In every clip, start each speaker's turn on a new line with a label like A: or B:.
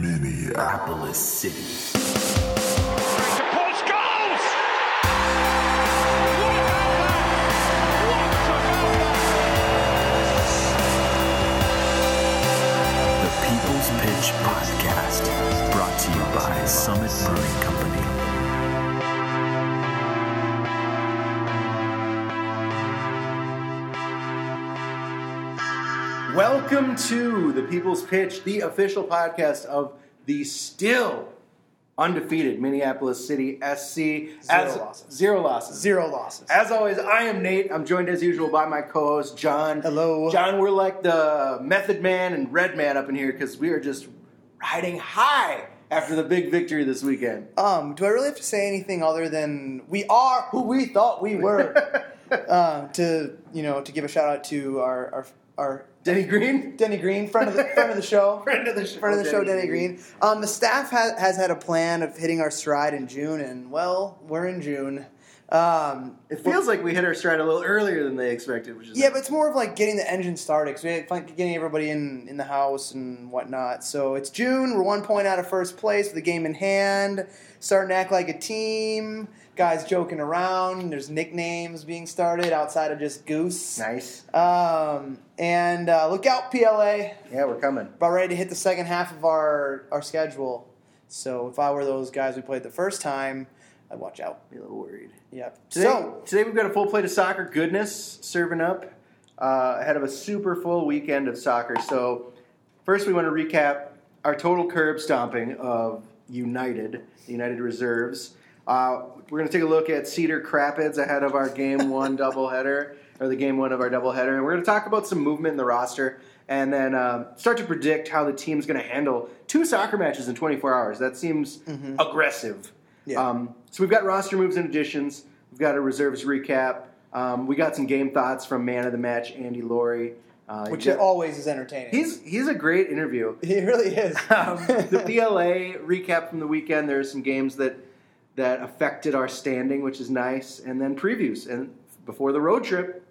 A: Minneapolis City.
B: Paul Scholes! What about that?
A: The People's Pitch Podcast, brought to you by Summit Brewing Company.
C: Welcome to the People's Pitch, the official podcast of the still undefeated Minneapolis City SC.
D: Zero
C: As-
D: losses.
C: Zero losses.
D: Zero losses.
C: As always, I am Nate. I'm joined as usual by my co-host John.
D: Hello.
C: John. We're like the Method Man and Redman up in here because we are just riding high after the big victory this weekend.
D: Um, do I really have to say anything other than we are who we thought we were? um, to you know, to give a shout out to our our, our
C: Denny Green,
D: Denny Green, friend of the friend of the show,
C: friend of the show,
D: friend of the show, Denny Green. Um, the staff has, has had a plan of hitting our stride in June, and well, we're in June. Um,
C: It feels like we hit our stride a little earlier than they expected, which is
D: Yeah, but it's more of like getting the engine started because we had fun getting everybody in, in the house and whatnot. So it's June. We're one point out of first place with the game in hand. Starting to act like a team. Guys joking around. There's nicknames being started outside of just Goose.
C: nice.
D: Um, and uh, look out, PLA.
C: Yeah, we're coming.
D: About ready to hit the second half of our, our schedule. So if I were those guys we played the first time, I'd watch out.
C: Be a little worried.
D: Yep.
C: Today,
D: So
C: today we've got a full plate of soccer goodness serving up uh, ahead of a super full weekend of soccer. So, first we want to recap our total curb stomping of United, the United Reserves. Uh, we're going to take a look at Cedar Crapids ahead of our game one doubleheader, or the game one of our doubleheader, and we're going to talk about some movement in the roster and then um, start to predict how the team's going to handle two soccer matches in 24 hours. That seems aggressive.
D: Yeah.
C: Um, so we've got roster moves and additions. We've got a reserves recap. Um, we got some game thoughts from man of the match Andy Laurie. Uh,
D: which always is entertaining.
C: he's he's a great interview.
D: he really is.
C: Um, the PLA recap from the weekend. There are some games that that affected our standing, which is nice, and then previews and before the road trip.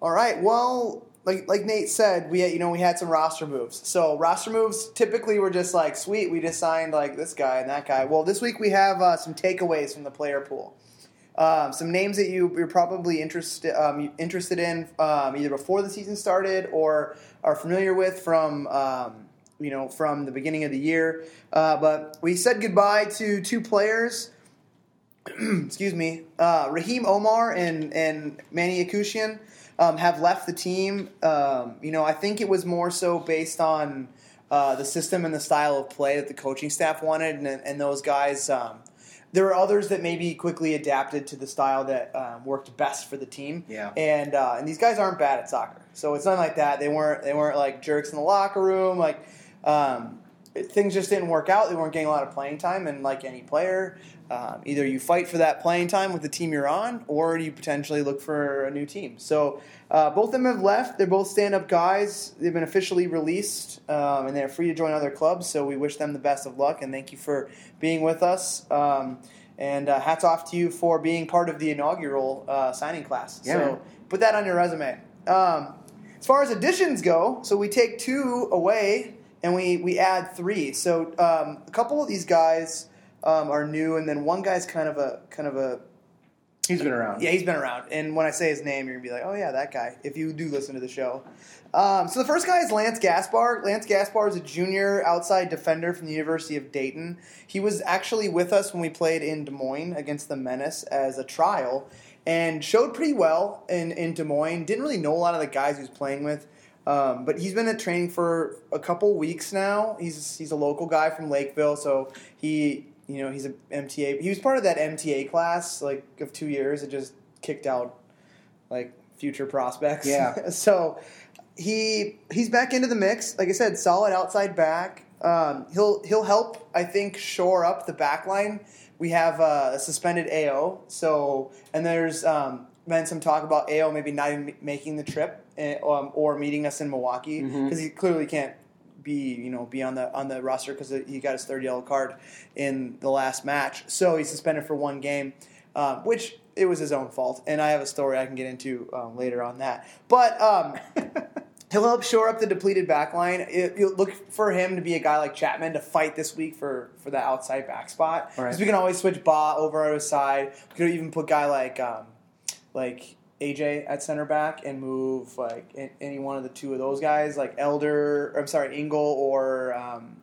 D: All right. Well, like like Nate said, we you know we had some roster moves. So roster moves typically were just like sweet. We just signed like this guy and that guy. Well, this week we have uh, some takeaways from the player pool. Um, some names that you, you're probably interested um, interested in um, either before the season started or are familiar with from um, you know from the beginning of the year. Uh, but we said goodbye to two players excuse me, uh, Raheem Omar and and Manny Akushian um, have left the team. Um, you know, I think it was more so based on uh, the system and the style of play that the coaching staff wanted, and, and those guys. Um, there were others that maybe quickly adapted to the style that um, worked best for the team.
C: Yeah.
D: and uh, and these guys aren't bad at soccer, so it's not like that. They weren't they weren't like jerks in the locker room. Like um, things just didn't work out. They weren't getting a lot of playing time, and like any player, um, either you fight for that playing time with the team you're on, or you potentially look for a new team. So uh, both of them have left. They're both stand-up guys. They've been officially released, um, and they're free to join other clubs. So we wish them the best of luck, and thank you for being with us. Um, and uh, hats off to you for being part of the inaugural uh, signing class.
C: Yeah,
D: so
C: man.
D: put that on your resume. Um, as far as additions go, so we take two away and we, we add three. So um, a couple of these guys um, are new, and then one guy's kind of a kind of a
C: He's been around.
D: yeah, he's been around. And when I say his name, you're gonna be like, oh yeah, that guy. If you do listen to the show. Um, so the first guy is Lance Gaspar. Lance Gaspar is a junior outside defender from the University of Dayton. He was actually with us when we played in Des Moines against the Menace as a trial, and showed pretty well in, in Des Moines. Didn't really know a lot of the guys he was playing with. Um, but he's been at training for a couple weeks now. He's he's a local guy from Lakeville, so he you know he's a MTA. He was part of that MTA class like of two years. It just kicked out like future prospects.
C: Yeah.
D: so he he's back into the mix. Like I said, solid outside back. Um, he'll he'll help. I think shore up the back line. We have uh, a suspended AO. So and there's um, been some talk about AO maybe not even making the trip eh, um, or meeting us in Milwaukee because he clearly can't be you know be on the on the roster because he got his third yellow card in the last match. So he's suspended for one game, um, which it was his own fault. And I have a story I can get into um, later on that. But um, He'll help shore up the depleted back line. It, you'll look for him to be a guy like Chapman to fight this week for, for that outside back spot. Because
C: Right.
D: we can always switch Ba over on his side. We could even put guy like um, like AJ at center back and move like any one of the two of those guys, like Elder. I'm sorry, Engel or um,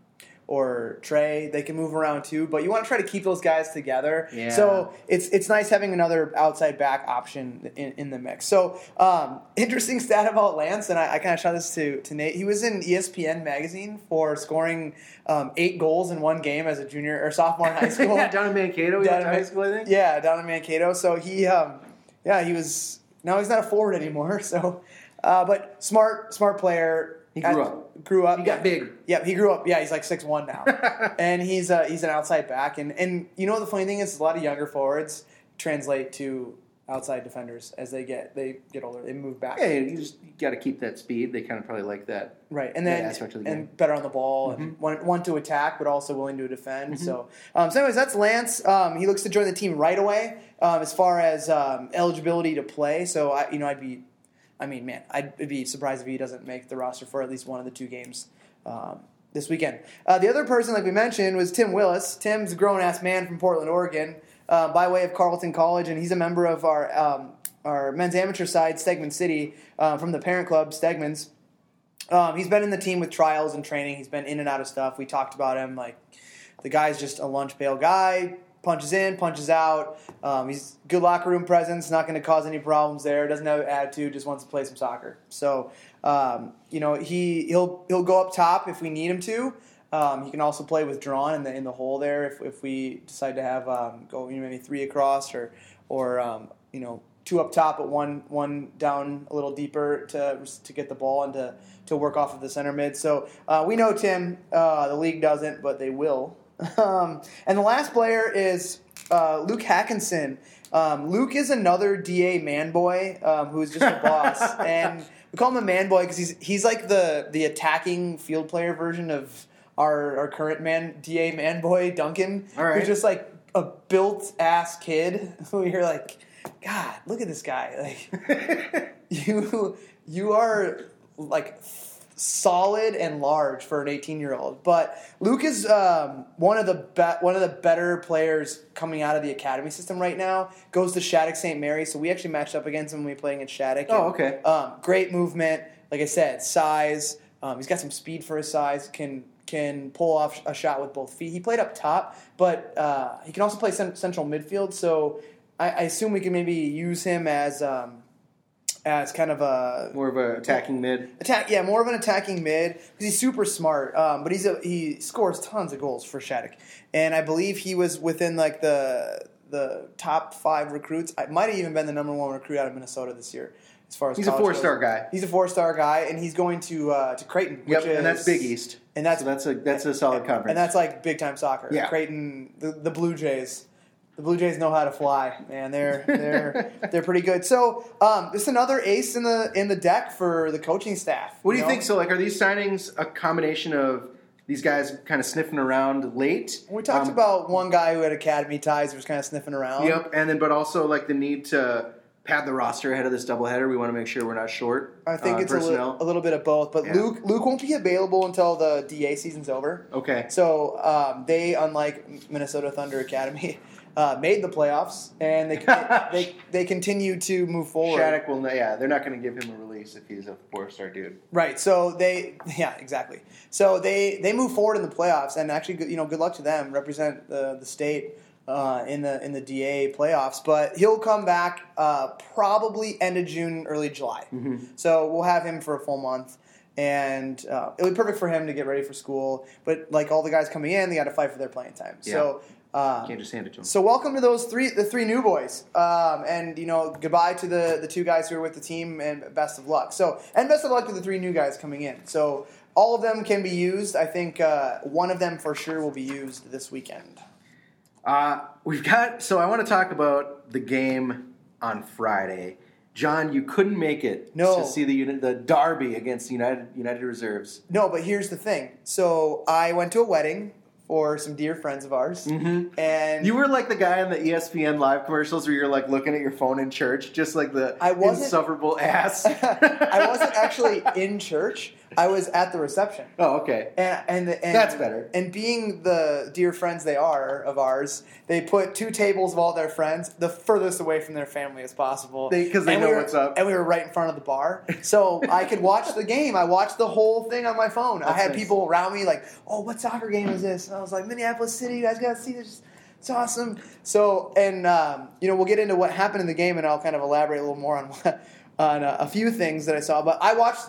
D: or Trey. They can move around too, but you want to try to keep those guys together.
C: Yeah.
D: So it's it's nice having another outside back option in, in the mix. So um, interesting stat about Lance, and I, I kind of shot this to, to Nate. He was in ESPN magazine for scoring um, eight goals in one game as a junior or sophomore in high school.
C: yeah, down in Mankato,
D: Down in
C: high school, I think.
D: Yeah, down in Mankato. So he, um, yeah, he was. Now he's not a forward anymore. So, uh, but smart, smart player.
C: He grew up.
D: Grew up.
C: He got big.
D: Yeah, he grew up. Yeah, he's like six one now, and he's uh, he's an outside back. And and you know what the funny thing is, a lot of younger forwards translate to outside defenders as they get they get older. They move back.
C: Yeah, you just got to keep that speed. They kind of probably like that.
D: Right, and then
C: aspect of the game.
D: and better on the ball, and want, want to attack, but also willing to defend. So, um, so anyways, that's Lance. Um, he looks to join the team right away. Um, as far as um, eligibility to play, so I, you know, I'd be, I mean, man, I'd be surprised if he doesn't make the roster for at least one of the two games um, this weekend. Uh, the other person, like we mentioned, was Tim Willis. Tim's a grown ass man from Portland, Oregon, uh, by way of Carleton College, and he's a member of our um, our men's amateur side, Stegman City, uh, from the parent club, Stegman's. Um, he's been in the team with trials and training. He's been in and out of stuff. We talked about him. Like the guy's just a lunch pail guy. Punches in, punches out. Um, he's good locker room presence. Not going to cause any problems there. Doesn't have attitude. Just wants to play some soccer. So um, you know he he'll he'll go up top if we need him to. Um, he can also play withdrawn in the in the hole there if, if we decide to have um, go you know, maybe three across or or um, you know two up top but one one down a little deeper to to get the ball and to to work off of the center mid. So uh, we know Tim. Uh, the league doesn't, but they will. Um, and the last player is uh, Luke Hackinson. Um, Luke is another DA man boy um, who's just a boss, and we call him a man boy because he's he's like the the attacking field player version of our our current man DA man boy Duncan,
C: All right.
D: who's just like a built ass kid who you're like, God, look at this guy, like you you are like solid and large for an 18 year old. But Luke is um, one of the be- one of the better players coming out of the academy system right now. Goes to Shattuck St. Mary, so we actually matched up against him when we playing against Shattuck.
C: Oh,
D: And,
C: okay.
D: Um, great movement, like I said, size. Um, he's got some speed for his size. Can can pull off a shot with both feet. He played up top, but uh, he can also play cen- central midfield. So I, I assume we can maybe use him as um, as kind of a
C: More of a attacking mid.
D: attack. Yeah, more of an attacking mid because he's super smart. Um, but he's a, he scores tons of goals for Shattuck, and I believe he was within like the the top five recruits. I might have even been the number one recruit out of Minnesota this year. As far as
C: He's a four star guy.
D: He's a four star guy, and he's going to uh, to Creighton.
C: Yep,
D: which
C: and that's
D: is-
C: Big East.
D: and that's
C: So that's a that's a solid conference.
D: and that's like big time soccer.
C: Yeah.
D: Creighton, the, the Blue Jays. The Blue Jays know how to fly, man. They're they're they're pretty good. So, um, just another ace in the in the deck for the coaching staff.
C: What do you
D: know?
C: think? So, like, are these signings a combination of these guys kind of sniffing around late?
D: We talked
C: Um,
D: about one guy who had academy ties who was kind of sniffing around.
C: Yep, and then but also like the need to pad the roster ahead of this doubleheader. We want to make sure we're not short.
D: I think
C: uh,
D: it's a,
C: personnel.
D: li- a little bit of both. But
C: Yeah.
D: Luke Luke won't be available until the DA season's over.
C: okay.
D: So um, they, unlike Minnesota Thunder Academy, uh, made the playoffs and they they they continue to move forward.
C: Shattuck will. Yeah, they're not going to give him a release if he's a four-star dude.
D: Right. So they, yeah, exactly. So they they move forward in the playoffs, and actually, you know, good luck to them. Represent the the state uh, in the in the DA playoffs. But he'll come back uh, probably end of June, early July. So we'll have him for a full month. And uh, it'll be perfect for him to get ready for school. But like all the guys coming in, they got to fight for their playing time. So um,
C: Can't just hand it to him.
D: so welcome to those three, the three new boys, um, and you know goodbye to the the two guys who are with the team, and best of luck. So and best of luck to the three new guys coming in. So all of them can be used. I think uh, one of them for sure will be used this weekend.
C: Uh, we've got. So I want to talk about the game on Friday. John, you couldn't make it
D: No.
C: to see the the derby against United United Reserves.
D: No, but here's the thing. So I went to a wedding for some dear friends of ours, mm-hmm. and
C: You were like the guy in the ESPN live commercials where you're like looking at your phone in church, just like the
D: I wasn't-
C: insufferable ass.
D: I wasn't actually in church. I was at the reception.
C: Oh, okay.
D: And, and, the, and
C: That's better.
D: And being the dear friends they are of ours, they put two tables of all their friends the furthest away from their family as possible.
C: 'cause they
D: we
C: know
D: were-
C: what's up.
D: And we were right in front of the bar, so I could watch the game. I watched the whole thing on my phone. I had
C: nice.
D: people around me like, "Oh, what soccer game is this?" And I was like, "Minneapolis City, you guys got to see this." It's awesome. So, and um, you know, we'll get into what happened in the game, and I'll kind of elaborate a little more on what, on uh, a few things that I saw. But I watched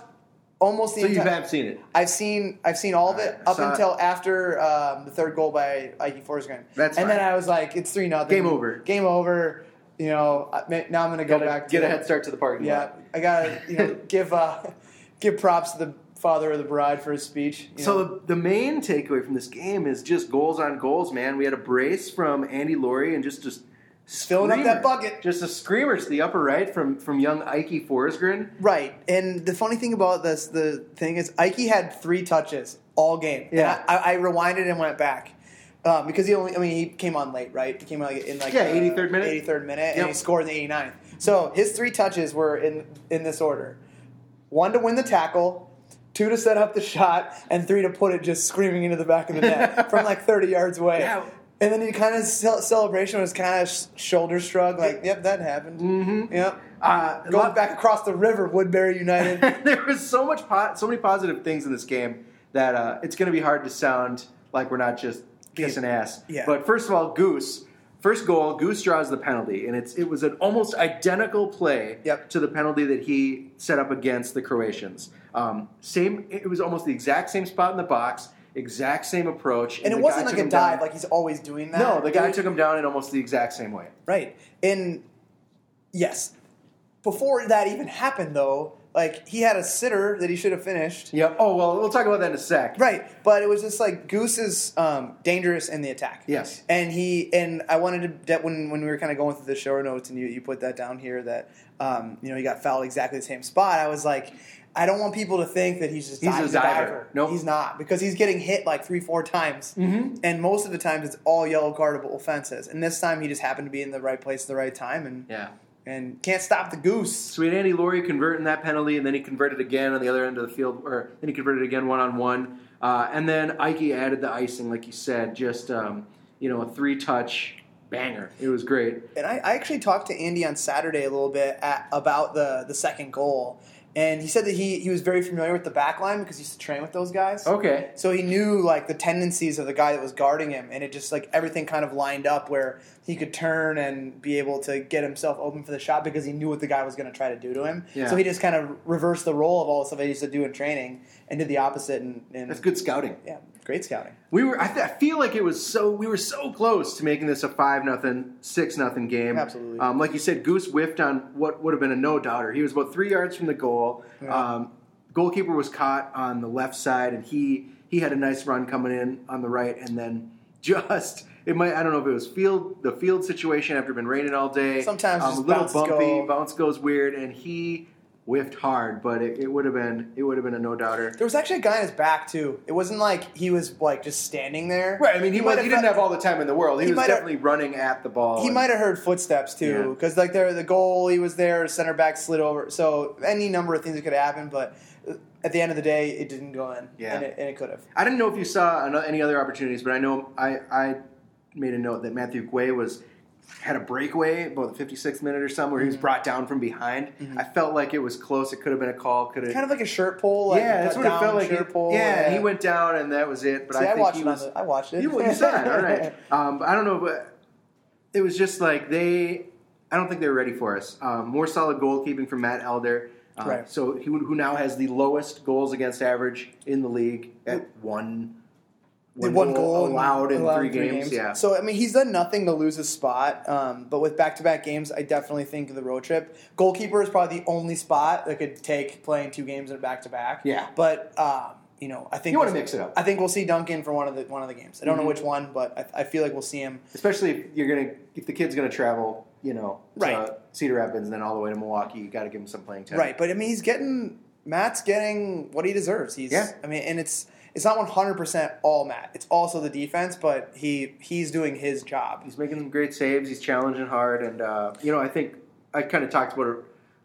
D: almost the
C: So you
D: entire.
C: have seen it.
D: I've seen I've seen all of it up until after um, the third goal by Ike Forsgren.
C: That's
D: and then. I was like, it's three nothing.
C: Game over.
D: Game over. You know, now I'm going to go
C: Gotta
D: back. To
C: get a head start to the parking
D: Yeah,
C: lot.
D: I gotta you know give uh, give props to the father of the bride for his speech. you
C: So
D: know.
C: the, the main takeaway from this game is just goals on goals, man. We had a brace from Andy Laurie and just just
D: Filling up that bucket.
C: Just a screamer to the upper right from from young Ike Forsgren.
D: Right, and the funny thing about this, the thing is, Ike had three touches all game. And
C: Yeah.
D: I, I rewinded and went back um, because he only, I mean, he came on late, right? He came on like in like
C: Yeah,
D: the
C: 83rd minute.
D: 83rd minute, and he scored in the 89th. So his three touches were in in this order: one to win the tackle. Two to set up the shot, and three to put it just screaming into the back of the net from like 30 yards away.
C: Yeah.
D: And then he kind of ce- celebration was kind of sh- shoulder shrug, like, "Yep, that happened." Mm-hmm. Yep.
C: Uh,
D: Going
C: lot-
D: back across the river, Woodbury United.
C: there was so much po- so many positive things in this game that uh, it's going to be hard to sound like we're not just kissing ass.
D: Yeah.
C: But first of all, Goose. First goal, Goose draws the penalty, and it's it was an almost identical play
D: Yep.
C: to the penalty that he set up against the Croatians. Um, same, it was almost the exact same spot in the box, exact same approach,
D: and it wasn't like a
C: him down-
D: dive, like he's always doing that.
C: no, the guy took him down in almost the exact same way.
D: right. And yes, before that even happened, though, like he had a sitter that he should have finished.
C: Yep. Oh well, we'll talk about that in a sec.
D: Right, but it was just like Goose is um, dangerous in the attack.
C: Yes.
D: and he and I wanted to that when when we were kind of going through the show notes and you you put that down here that um, you know he got fouled exactly the same spot. I was like. I don't want people to think that he's just
C: He's a
D: he's
C: diver. Nope.
D: He's not because he's getting hit like three, four times, mm-hmm. and most of the times it's all yellow cardable offenses. And this time he just happened to be in the right place at the right time, and
C: Yeah.
D: and can't stop the goose.
C: So we had Andy Laurie converting that penalty, and then he converted again on the other end of the field, or then he converted again one on one, and then Ike added the icing, like you said, just um, you know a three touch banger. It was great.
D: And I, I actually talked to Andy on Saturday a little bit at, about the the second goal, and he said that he he was very familiar with the back line because he used to train with those guys.
C: Okay.
D: So he knew like the tendencies of the guy that was guarding him, and it just like everything kind of lined up where he could turn and be able to get himself open for the shot because he knew what the guy was going to try to do to him.
C: Yeah.
D: So he just kind of reversed the role of all the stuff he used to do in training and did the opposite. And, and
C: That's good scouting.
D: Yeah, great scouting.
C: We were. I, th- I feel like it was so. We were so close to making this a five nothing, six nothing game.
D: Absolutely.
C: Um, like you said, Goose whiffed on what would have been a no doubter. He was about three yards from the goal. Um, goalkeeper was caught on the left side, and he he had a nice run coming in on the right, and then just. It might. I don't know if it was field the field situation after been raining all day.
D: Sometimes
C: um, a little bumpy,
D: go.
C: bounce goes weird, and he whiffed hard. But it, it would have been it would have been a no doubter.
D: There was actually a guy in his back too. It wasn't like he was like just standing there.
C: Right. I mean, he, was,
D: might
C: he didn't have all the time in the world. He,
D: He
C: was definitely running at the ball.
D: He might have heard footsteps too, because like there, the goal he was there, center back slid over. So any number of things that could happen, but uh, at the end of the day, it didn't go in.
C: Yeah.
D: and it, and it could have.
C: I didn't know if you saw any other opportunities, but I know I, I made a note that Matthew Guay was had a breakaway about the 56th minute or something where he
D: Mm-hmm.
C: was brought down from behind. I felt like it was close. It could have been a call. Could have.
D: Kind of like a shirt pull. Like
C: yeah, that's what it felt like.
D: Shirt pull.
C: yeah, he went down and that was it. But
D: See,
C: I
D: I,
C: think
D: watched
C: he
D: it.
C: was.
D: the, I watched it.
C: You, you saw it, all right. Um, but I don't know, but it was just like they. I don't think they were ready for us. Um, more solid goalkeeping from Matt Elder. Uh,
D: Right.
C: So he, who now has the lowest goals against average in the league at one.
D: The one goal
C: allowed in
D: allowed
C: three, games. Yeah.
D: So I mean, he's done nothing to lose his spot. Um, but with back-to-back games, I definitely think the road trip goalkeeper is probably the only spot that could take playing two games in a back-to-back.
C: Yeah.
D: But um, you know, I think
C: You wanna
D: we'll-
C: mix it up. Mm-hmm.
D: I think we'll see Duncan for one of the one of the games. I don't know which one, but I, I feel like we'll see him.
C: Especially if you're gonna if the kid's gonna travel, you know, to
D: Right.
C: Cedar Rapids and then all the way to Milwaukee, you got to give him some playing time.
D: Right, but I mean, he's getting Matt's getting what he deserves. He's
C: Yeah.
D: I mean, and it's it's not 100% all Matt. It's also the defense, but he he's doing his job.
C: He's making some great saves. He's challenging hard, and uh, you know, I think I kind of talked about it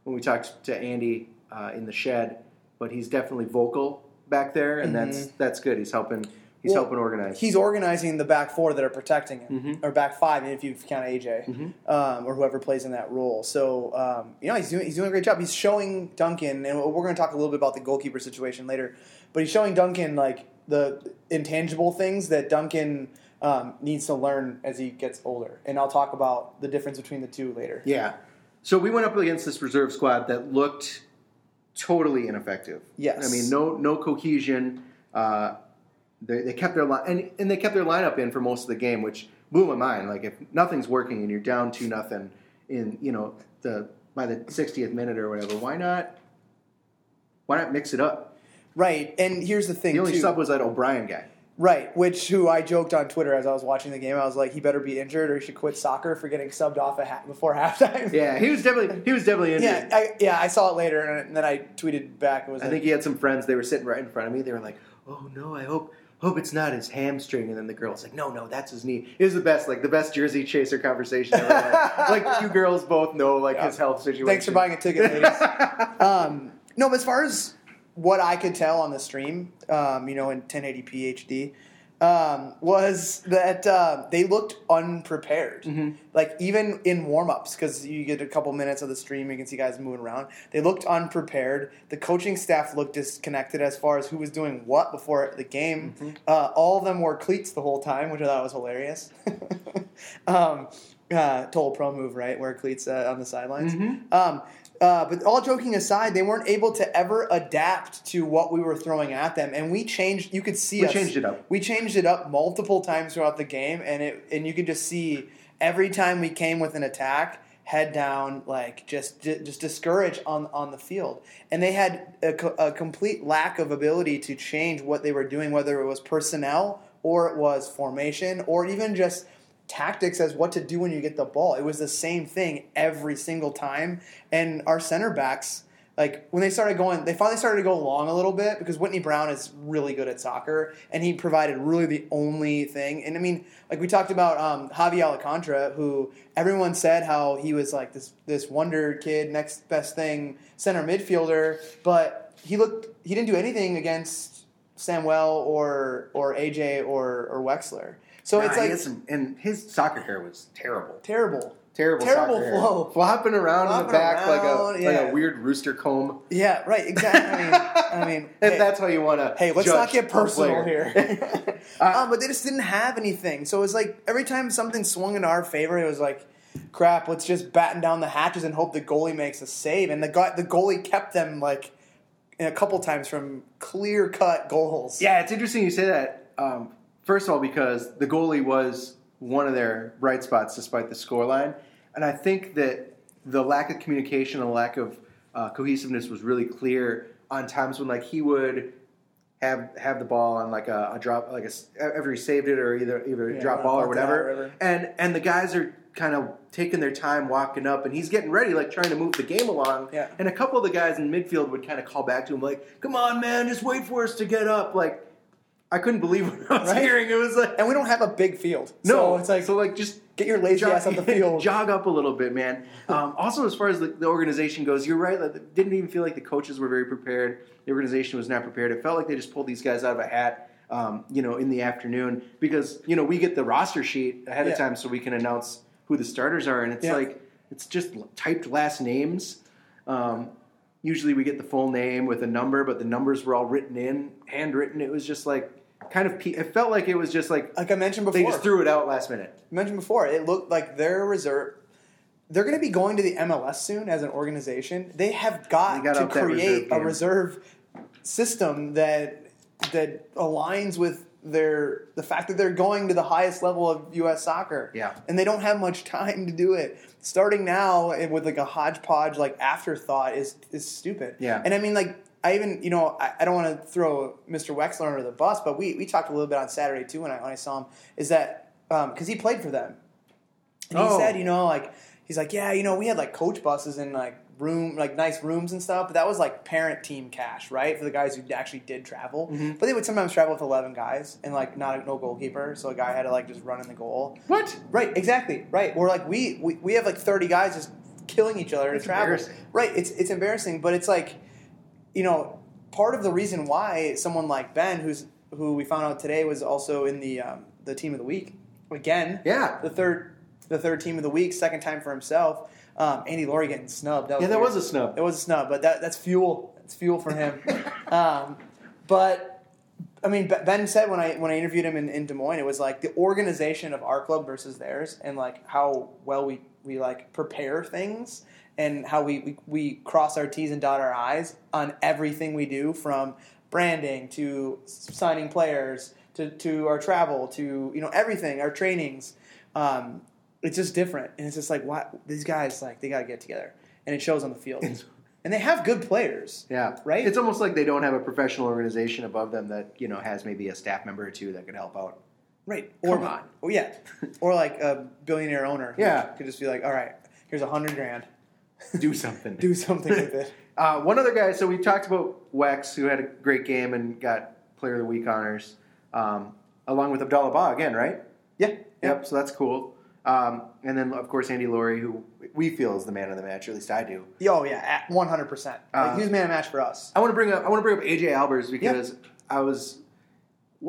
C: when we talked to Andy uh, in the shed. But he's definitely vocal back there, and that's that's good. He's helping. He's
D: Mm-hmm. Well,
C: helping organize.
D: He's organizing the back four that are protecting him,
C: Mm-hmm.
D: or back five if you count AJ, um, or whoever plays in that role. So um, you know he's doing he's doing a great job. He's showing Duncan, and we're going to talk a little bit about the goalkeeper situation later. But he's showing Duncan like the intangible things that Duncan um, needs to learn as he gets older, and I'll talk about the difference between the two later.
C: yeah. So we went up against this reserve squad that looked totally ineffective.
D: Yes.
C: I mean, no no cohesion. Uh, they, they kept their line and, and they kept their lineup in for most of the game, which blew my mind. Like if nothing's working and you're down two nothing in you know the by the 60th minute or whatever, why not? Why not mix it up?
D: Right, and here's the thing.
C: The only
D: too.
C: sub was that O'Brien guy.
D: Right, which who I joked on Twitter as I was watching the game. I was like, he better be injured or he should quit soccer for getting subbed off ha- before halftime.
C: Yeah, he was definitely he was definitely injured.
D: yeah, I, yeah. I saw it later, and then I tweeted back. It was
C: I
D: like,
C: think he had some friends. They were sitting right in front of me. They were like, "Oh no, I hope hope it's not his hamstring." And then the girl's like, "No, no, that's his knee." It was the best, like the best Jersey chaser conversation ever. had. like two girls both know like
D: Yeah.
C: his health situation.
D: Thanks for buying a ticket, ladies. um, no, but as far as what I could tell on the stream, um, you know, in 1080p HD, um, was that uh, they looked unprepared.
C: Mm-hmm.
D: Like even in warm-ups, because you get a couple minutes of the stream, you can see guys moving around. They looked unprepared. The coaching staff looked disconnected as far as who was doing what before the game.
C: Mm-hmm.
D: Uh, all of them wore cleats the whole time, which I thought was hilarious. um, uh, total pro move, right? Wear cleats uh, on the sidelines.
C: Mm-hmm.
D: Um, uh, but all joking aside, they weren't able to ever adapt to what we were throwing at them, and we changed. You could see
C: We
D: us-
C: changed it up.
D: We changed it up multiple times throughout the game, and it and you could just see every time we came with an attack, head down, like just just discouraged on on the field, and they had a, co- a complete lack of ability to change what they were doing, whether it was personnel or it was formation or even just tactics as what to do when you get the ball. It was the same thing every single time. And our center backs, like when they started going, they finally started to go long a little bit because Whitney Brown is really good at soccer and he provided really the only thing. And I mean, like we talked about um, Javi who everyone said how he was like this this wonder kid, next best thing, center midfielder, but he looked he didn't do anything against Samuel or or AJ or or Wexler. So
C: Nah,
D: it's like
C: some, and his soccer hair was terrible.
D: terrible.
C: Terrible,
D: Terrible
C: soccer hair. flopping around in the back like a
D: around,
C: like a weird rooster comb.
D: Yeah, right. Exactly. I mean, I mean,
C: If
D: hey,
C: that's how you want to,
D: hey, let's not get personal here. um, but they just didn't have anything. So it was like every time something swung in our favor, it was like, crap. Let's just batten down the hatches and hope the goalie makes a save. And the guy, the goalie kept them like a couple times from clear cut goals.
C: Yeah, it's interesting you say that. Um, first of all, because the goalie was one of their bright spots despite the scoreline, and I think that the lack of communication and lack of uh, cohesiveness was really clear on times when like he would have have the ball on like a, a drop, like a s after he saved it or either either
D: Yeah,
C: drop ball or
D: bumped out,
C: whatever,
D: whatever.
C: and and the guys are kind of taking their time walking up and he's getting ready like trying to move the game along
D: Yeah.
C: and a couple of the guys in midfield would kind of call back to him like come on man just wait for us to get up like I couldn't believe what I was
D: Right?
C: hearing. It was like
D: And we don't have a big field.
C: no,
D: so it's like
C: so like just
D: get your lazy ass on the field.
C: jog up a little bit, man. Um, also, as far as the, the organization goes, you're right. Like, didn't even feel like the coaches were very prepared. The organization was not prepared. It felt like they just pulled these guys out of a hat, um, you know, in the afternoon because you know we get the roster sheet ahead
D: Yeah.
C: of time so we can announce who the starters are, and it's
D: Yeah.
C: like it's just typed last names. Um, usually we get the full name with a number, but the numbers were all written in, handwritten. It was just like kind of. pe- It felt like it was just like
D: like I mentioned before.
C: they just threw it out last minute.
D: mentioned before, it looked like their reserve. They're going to be going to the MLS soon as an organization. They have got,
C: They
D: to create
C: reserve
D: a reserve system that that aligns with their the fact that they're going to the highest level of U.S. soccer.
C: Yeah.
D: and they don't have much time to do it. Starting now eh, with like a hodgepodge like afterthought is is stupid.
C: Yeah.
D: and I mean like. I even, you know, I, I don't want to throw Mr. Wexler under the bus, but we, we talked a little bit on Saturday too when I, when I saw him. Is that because he played for them, and he
C: Oh.
D: said, you know, like he's like, yeah, you know, we had like coach buses and like room, like nice rooms and stuff. But that was like parent team cash, right, for the guys who actually did travel.
C: Mm-hmm.
D: But they would sometimes travel with eleven guys and like not a, no goalkeeper, so a guy had to like just run in the goal.
C: What?
D: Right, exactly. Right. We're like we, we we have like thirty guys just killing each other to
C: That's
D: travel. Right. It's it's embarrassing, but it's like, you know, part of the reason why someone like Ben, who's who we found out today was also in the um, the team of the week again.
C: Yeah.
D: The third the third team of the week, second time for himself. Um, Andy Laurie getting snubbed.
C: Yeah, that
D: weird.
C: was a snub.
D: It was a snub, but that, that's fuel. It's fuel for him. um, but I mean, Ben said when I when I interviewed him in, in Des Moines, it was like the organization of our club versus theirs, and like how well we we like prepare things, and how we we, we cross our T's and dot our I's on everything we do, from branding to signing players to, to our travel to you know everything, our trainings. Um, it's just different, and it's just like why these guys like they got to get together, and it shows on the field. And they have good players.
C: Yeah,
D: Right?
C: It's almost like they don't have a professional organization above them that you know has maybe a staff member or two that could help out.
D: Right.
C: Come
D: or,
C: on.
D: Oh, yeah. or like a billionaire owner.
C: Yeah.
D: Could just be like, all right, here's a hundred grand.
C: Do something.
D: Do something with it.
C: Uh, one other guy. So we talked about Wex, who had a great game and got Player of the Week honors, um, along with Abdallah Ba again, right?
D: Yeah.
C: Yep. So that's cool. Um, and then of course Andy Laurie, who we feel is the man of the match, or at least I do.
D: Oh yeah, one hundred percent.
C: Uh,
D: Like he was man of the match for us.
C: I want to bring up I want to bring up AJ Albers because I was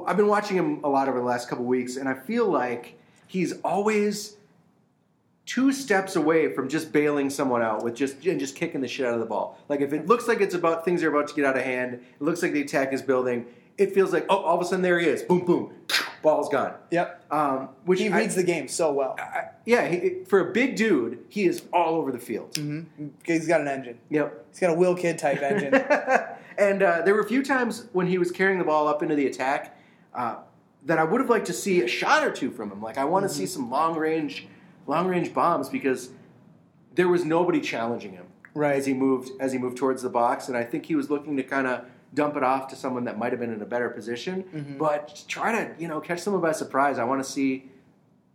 C: I've been watching him a lot over the last couple weeks, and I feel like he's always two steps away from just bailing someone out with just and just kicking the shit out of the ball. Like if it looks like it's about things are about to get out of hand, it looks like the attack is building. It feels like oh, all of a sudden there he is, boom, boom, ball's gone.
D: Yep.
C: Um, which
D: He
C: I-
D: reads the game so well.
C: I- yeah, he, for a big dude, he is all over the field.
D: Mm-hmm. He's got an engine.
C: Yep.
D: He's got a Will Kid type engine.
C: and uh, there were a few times when he was carrying the ball up into the attack uh, that I would have liked to see a shot or two from him. Like I want to see some long range, long range bombs because there was nobody challenging him
D: Right.
C: as he moved as he moved towards the box, and I think he was looking to kind of dump it off to someone that might have been in a better position.
D: Mm-hmm.
C: But try to you know catch someone by surprise. I want to see,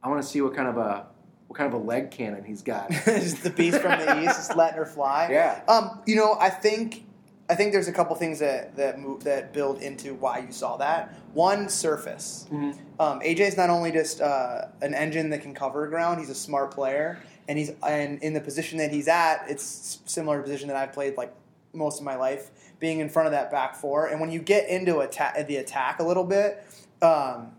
C: I want to see what kind of a what kind of a leg cannon he's got.
D: the beast from the east, just letting her fly.
C: Yeah.
D: Um, you know, I think I think there's a couple things that that move, that build into why you saw that. One, surface.
C: Mm-hmm.
D: Um, AJ is not only just uh, an engine that can cover ground; he's a smart player, and he's and in the position that he's at, it's similar to the position that I've played like most of my life, being in front of that back four. And when you get into atta- the attack a little bit. Um,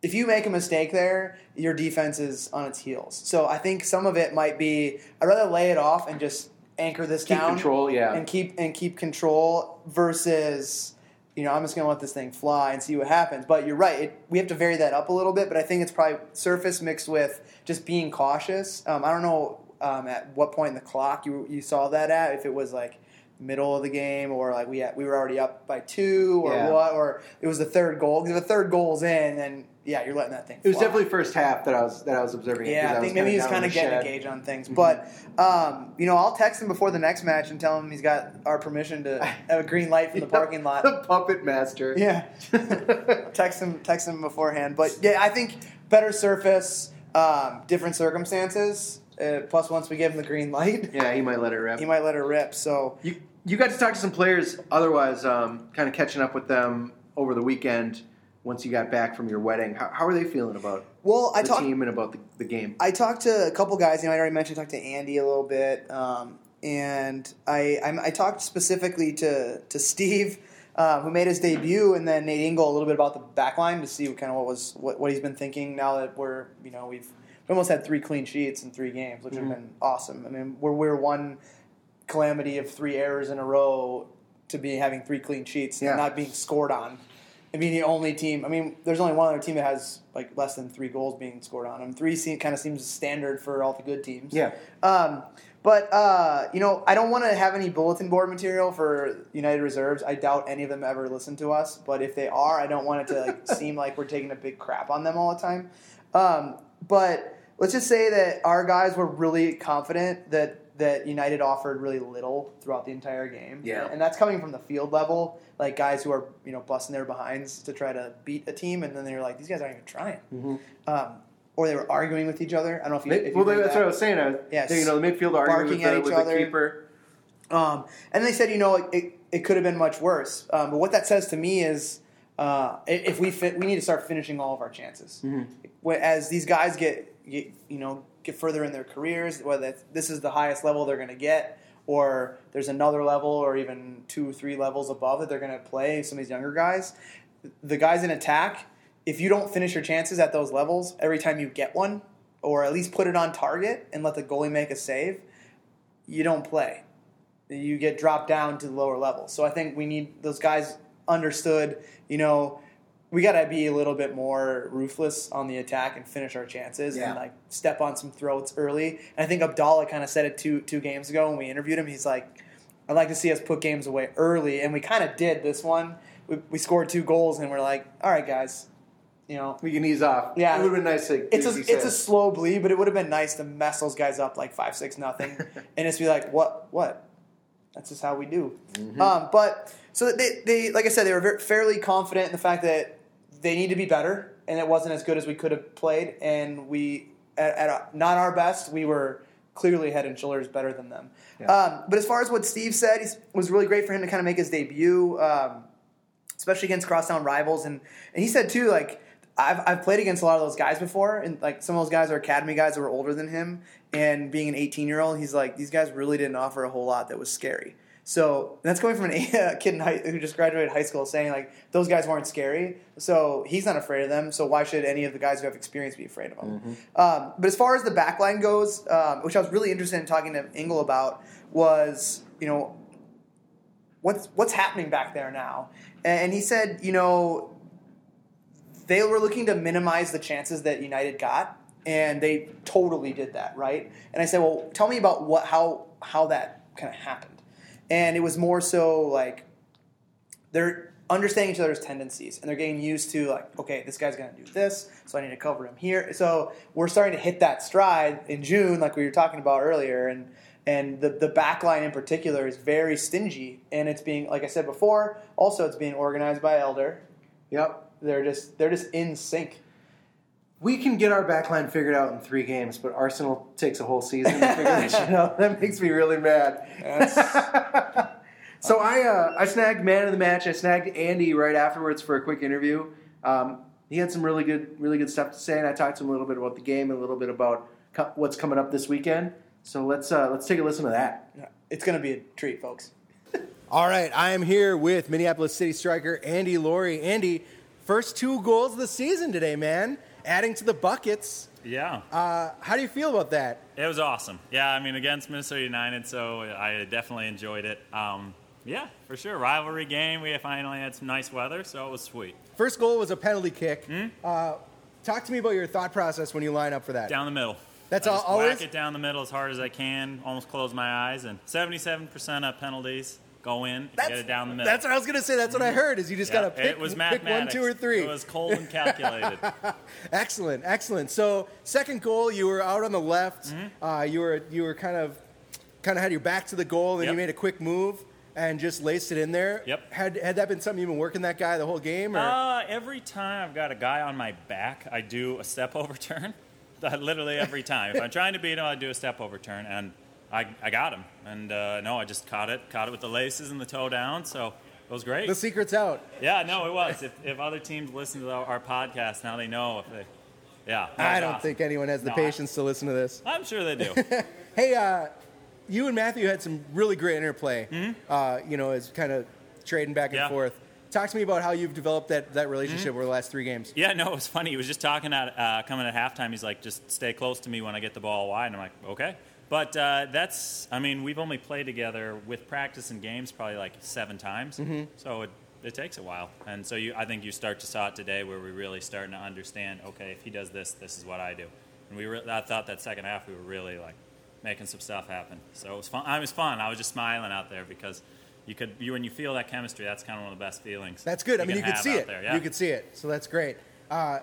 D: if you make a mistake there, your defense is on its heels. So I think some of it might be I'd rather lay it off and just anchor this
C: Keep
D: down,
C: control, yeah.
D: and keep and keep control versus you know I'm just to let this thing fly and see what happens. But you're right, it, we have to vary that up a little bit. But I think it's probably surface mixed with just being cautious. Um, I don't know um, at what point in the clock you you saw that at if it was like middle of the game or like we had, we were already up by two or
C: Yeah.
D: what or it was the third goal because the third goal's in then yeah you're letting that thing
C: It was
D: fly.
C: definitely first half that I was that I was observing. it,
D: yeah I
C: was
D: think maybe
C: kinda
D: he's kind of getting a gauge on things
C: Mm-hmm.
D: but um, you know I'll text him before the next match and tell him he's got our permission to have a green light from the parking lot
C: the puppet master.
D: yeah text him text him beforehand but yeah I think better surface um, different circumstances uh, plus once we give him the green light
C: yeah, he might let it rip.
D: he might let her rip so
C: You you got to talk to some players. Otherwise, um, kind of catching up with them over the weekend once you got back from your wedding. How, how are they feeling about
D: well I
C: the
D: talked
C: team and about the, the game?
D: I talked to a couple guys. You know, I already mentioned I talked to Andy a little bit, um, and I, I I talked specifically to to Steve, uh, who made his debut, and then Nate Engel a little bit about the back line to see what kind of what was what, what he's been thinking now that we're you know we've we almost had three clean sheets in three games, which
C: Mm-hmm.
D: have been awesome. I mean, we're we're one calamity of three errors in a row to be having three clean sheets
C: Yeah.
D: and not being scored on. I mean, the only team. I mean, there's only one other team that has like less than three goals being scored on them. Three seem, kind of seems standard for all the good teams.
C: Yeah.
D: Um, but uh, you know, I don't want to have any bulletin board material for United Reserves. I doubt any of them ever listen to us. But if they are, I don't want it to like seem like we're taking a big crap on them all the time. Um, but let's just say that our guys were really confident that that United offered really little throughout the entire game.
C: Yeah.
D: and that's coming from the field level, like guys who are you know busting their behinds to try to beat a team, and then they're like, these guys aren't even trying.
C: Mm-hmm.
D: Um, or they were arguing with each other. I don't know if you. If you
C: well, that's
D: that.
C: what I was saying. I,
D: Yes.
C: you know, the midfield arguing with, the,
D: each
C: with
D: other.
C: the keeper.
D: Um, and they said, you know, it, it, it could have been much worse. Um, but what that says to me is, uh, if we fit, we need to start finishing all of our chances. Wh- As these guys get, get, you know, get further in their careers, whether this is the highest level they're going to get, or there's another level, or even two, three levels above that they're going to play. Some of these younger guys, the guys in attack, if you don't finish your chances at those levels every time you get one, or at least put it on target and let the goalie make a save, you don't play you get dropped down to the lower level. So I think we need those guys understood, you know, we got to be a little bit more ruthless on the attack and finish our chances
C: Yeah.
D: and like step on some throats early. And I think Abdallah kind of said it two two games ago when we interviewed him. He's like, I'd like to see us put games away early, and we kind of did this one. We, we scored two goals, and we're like, all right, guys, you know,
C: We can ease off.
D: Yeah.
C: it would have been nice to.
D: it's a it's a slow bleed, but it would have been nice to mess those guys up like five six nothing, and just be like, what what? That's just how we do.
C: Mm-hmm.
D: Um, but so they they like I said, they were very, fairly confident in the fact that they need to be better, and it wasn't as good as we could have played, and we at, at a, not our best, we were clearly head and shoulders better than them.
C: Yeah.
D: Um, but as far as what Steve said, it was really great for him to kind of make his debut. Um, especially against crosstown rivals. And, and he said too, like I've I've played against a lot of those guys before, and like some of those guys are academy guys that were older than him. And being an 18 year old, he's like these guys really didn't offer a whole lot that was scary. So that's coming from an, a kid in high, who just graduated high school saying like those guys weren't scary. So he's not afraid of them. So why should any of the guys who have experience be afraid of them? Um, but as far as the back line goes, um, which I was really interested in talking to Engel about, was you know what's what's happening back there now? And he said, you know, they were looking to minimize the chances that United got, and they totally did that, right? And I said, well, tell me about what how how that kind of happened. And it was more so like they're understanding each other's tendencies and they're getting used to like okay this guy's going to do this so i need to cover him here. So we're starting to hit that stride in june like we were talking about earlier and and the, the back line in particular is very stingy and it's being like i said before also it's being organized by elder.
C: Yep.
D: they're just they're just in sync
C: We can get our backline figured out in three games, but Arsenal takes a whole season to figure that shit out. That makes me really mad. so I uh, I snagged man of the match. I snagged Andy right afterwards for a quick interview. Um, he had some really good really good stuff to say, and I talked to him a little bit about the game and a little bit about co- what's coming up this weekend. So let's uh, let's take a listen to that.
D: it's going to be a treat folks
C: All right, I am here with Minneapolis City striker Andy Laurie. Andy, first two goals of the season today, man. Adding to the buckets.
E: Yeah,
C: Uh, how do you feel about that?
E: it was awesome. Yeah, I mean against Minnesota United, so I definitely enjoyed it. Um, yeah, for sure. Rivalry game. We finally had some nice weather, so it was sweet.
C: First goal was a penalty kick.
E: Hmm?
C: Uh, talk to me about your thought process when you line up for that.
E: Down the middle.
C: That's
E: I
C: all- always?
E: whack it down the middle as hard as I can. Almost close my eyes, and 77% of penalties go in. You get it down the middle.
C: That's what I was gonna say. That's what I heard. Is you just
E: Yeah,
C: gotta pick,
E: it was
C: pick one, two, or three.
E: It was cold and calculated.
C: excellent, excellent. So second goal, you were out on the left.
E: Mm-hmm.
C: Uh, you were you were kind of kind of had your back to the goal, and
E: Yep.
C: you made a quick move and just laced it in there.
E: Yep.
C: Had had that been something you've been working that guy the whole game? Or?
E: Uh, every time I've got a guy on my back, I do a step overturn. Uh, Literally every time. if I'm trying to beat him, I do a step overturn, and I, I got him. And uh, no, I just caught it, caught it with the laces and the toe down. So it was great.
C: the secret's out.
E: yeah, no, it was. If, if other teams listen to our, podcast, now they know. If they, yeah,
C: I don't
E: awesome.
C: think anyone has the
E: No, I-
C: patience to listen to this.
E: I'm sure they do.
C: Hey, uh, you and Matthew had some really great interplay.
E: Mm-hmm.
C: Uh, you know, as kind of trading back and
E: Yeah.
C: forth. Talk to me about how you've developed that, that relationship over the last three games.
E: Yeah, no, it was funny. He was just talking at uh, coming at halftime. He's like, just stay close to me when I get the ball wide. And I'm like, okay. But uh, that's, I mean, we've only played together with practice and games probably like seven times. So it, it takes a while. And so you, I think you start to saw it today where we're really starting to understand, okay, if he does this, this is what I do. And we re- I thought that second half we were really like making some stuff happen. So it was fun. I was fun. I was just smiling out there because you could, you when you feel that chemistry, that's kind of one of the best feelings.
C: That's good. I mean, you could see it.
E: There. Yeah.
C: You could see it. So that's great. Uh,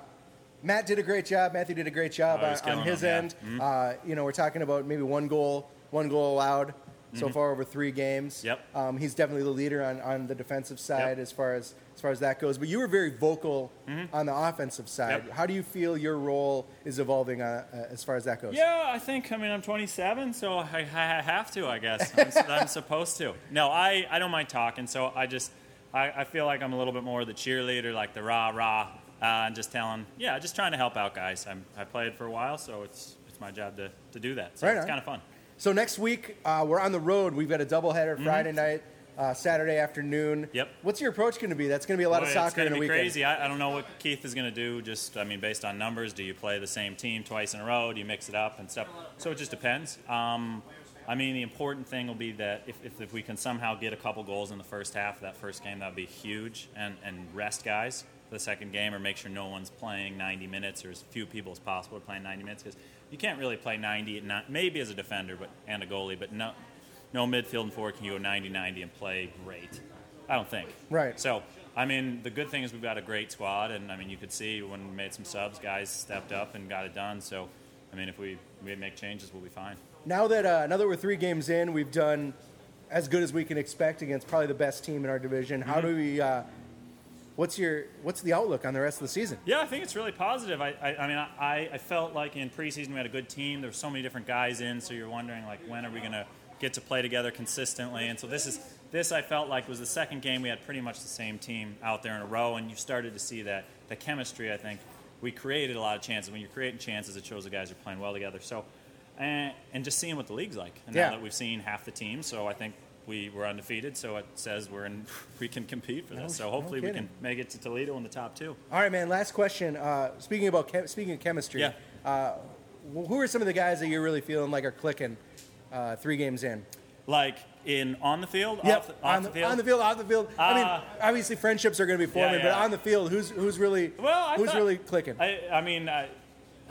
C: Matt did a great job. Matthew did a great job
E: Oh,
C: on, on
E: killing
C: his
E: them,
C: end.
E: yeah. Mm-hmm.
C: Uh, you know, we're talking about maybe one goal, one goal allowed.
D: so far over three games.
E: Yep.
D: Um, he's definitely the leader on, on the defensive side
E: Yep.
D: as far as as far as that goes. But you were very vocal on the offensive side.
E: Yep.
D: How do you feel your role is evolving uh, uh, as far as that goes?
E: Yeah, I think. I mean, I'm 27, so I, I have to. I guess I'm, I'm supposed to. No, I, I don't mind talking. So I just I, I feel like I'm a little bit more the cheerleader, like the rah rah, uh, and just telling. Yeah, just trying to help out guys. I'm, I played for a while, so it's it's my job to, to do that. So
D: Right
E: it's kind of fun.
D: So next week uh, we're on the road. We've got a doubleheader Friday night, uh, Saturday afternoon.
E: Mm-hmm. Yep.
D: What's your approach going to be? That's going to be a lot
E: Boy,
D: of soccer in a
E: be
D: weekend.
E: crazy. I, I don't know what Keith is going to do. Just, I mean, based on numbers, do you play the same team twice in a row? Do you mix it up and stuff? So it just depends. Um, I mean, the important thing will be that if, if, if we can somehow get a couple goals in the first half of that first game, that would be huge. And, and rest guys the second game, or make sure no one's playing 90 minutes, or as few people as possible are playing 90 minutes, because you can't really play 90, at ni- maybe as a defender, but and a goalie, but no, no midfield and forward can go 90-90 and play great. I don't think.
D: Right.
E: So, I mean, the good thing is we've got a great squad, and I mean, you could see when we made some subs, guys stepped up and got it done. So, I mean, if we, we make changes, we'll be fine.
D: Now that uh, now that we're three games in, we've done as good as we can expect against probably the best team in our division. How
E: Mm-hmm.
D: do we? Uh, what's your what's the outlook on the rest of the season?
E: Yeah, I think it's really positive. I, I, I mean, I, I felt like in preseason we had a good team. There were so many different guys in, so you're wondering like when are we going to get to play together consistently? And so this is this I felt like was the second game we had pretty much the same team out there in a row, and you started to see that the chemistry. I think we created a lot of chances. When you're creating chances, it shows the guys are playing well together. So, and, and just seeing what the league's like. And
D: Yeah.
E: now that we've seen half the team, so I think. We were undefeated, so it says we're in. We can compete for this. so
D: no
E: hopefully we can make it to Toledo in the top two.
D: All right, man. Last question. Uh, speaking about chem- speaking of chemistry,
E: Yeah.
D: uh, who are some of the guys that you're really feeling like are clicking uh, three games in?
E: Like in on the field,
D: Yep,
E: off, the, off
D: on,
E: the
D: the,
E: field.
D: on the field, off the field. I mean,
E: Uh,
D: obviously friendships are going to be forming, but
E: yeah.
D: on the field, who's who's really
E: Well, I
D: who's
E: thought-
D: really clicking?
E: I, I mean, I,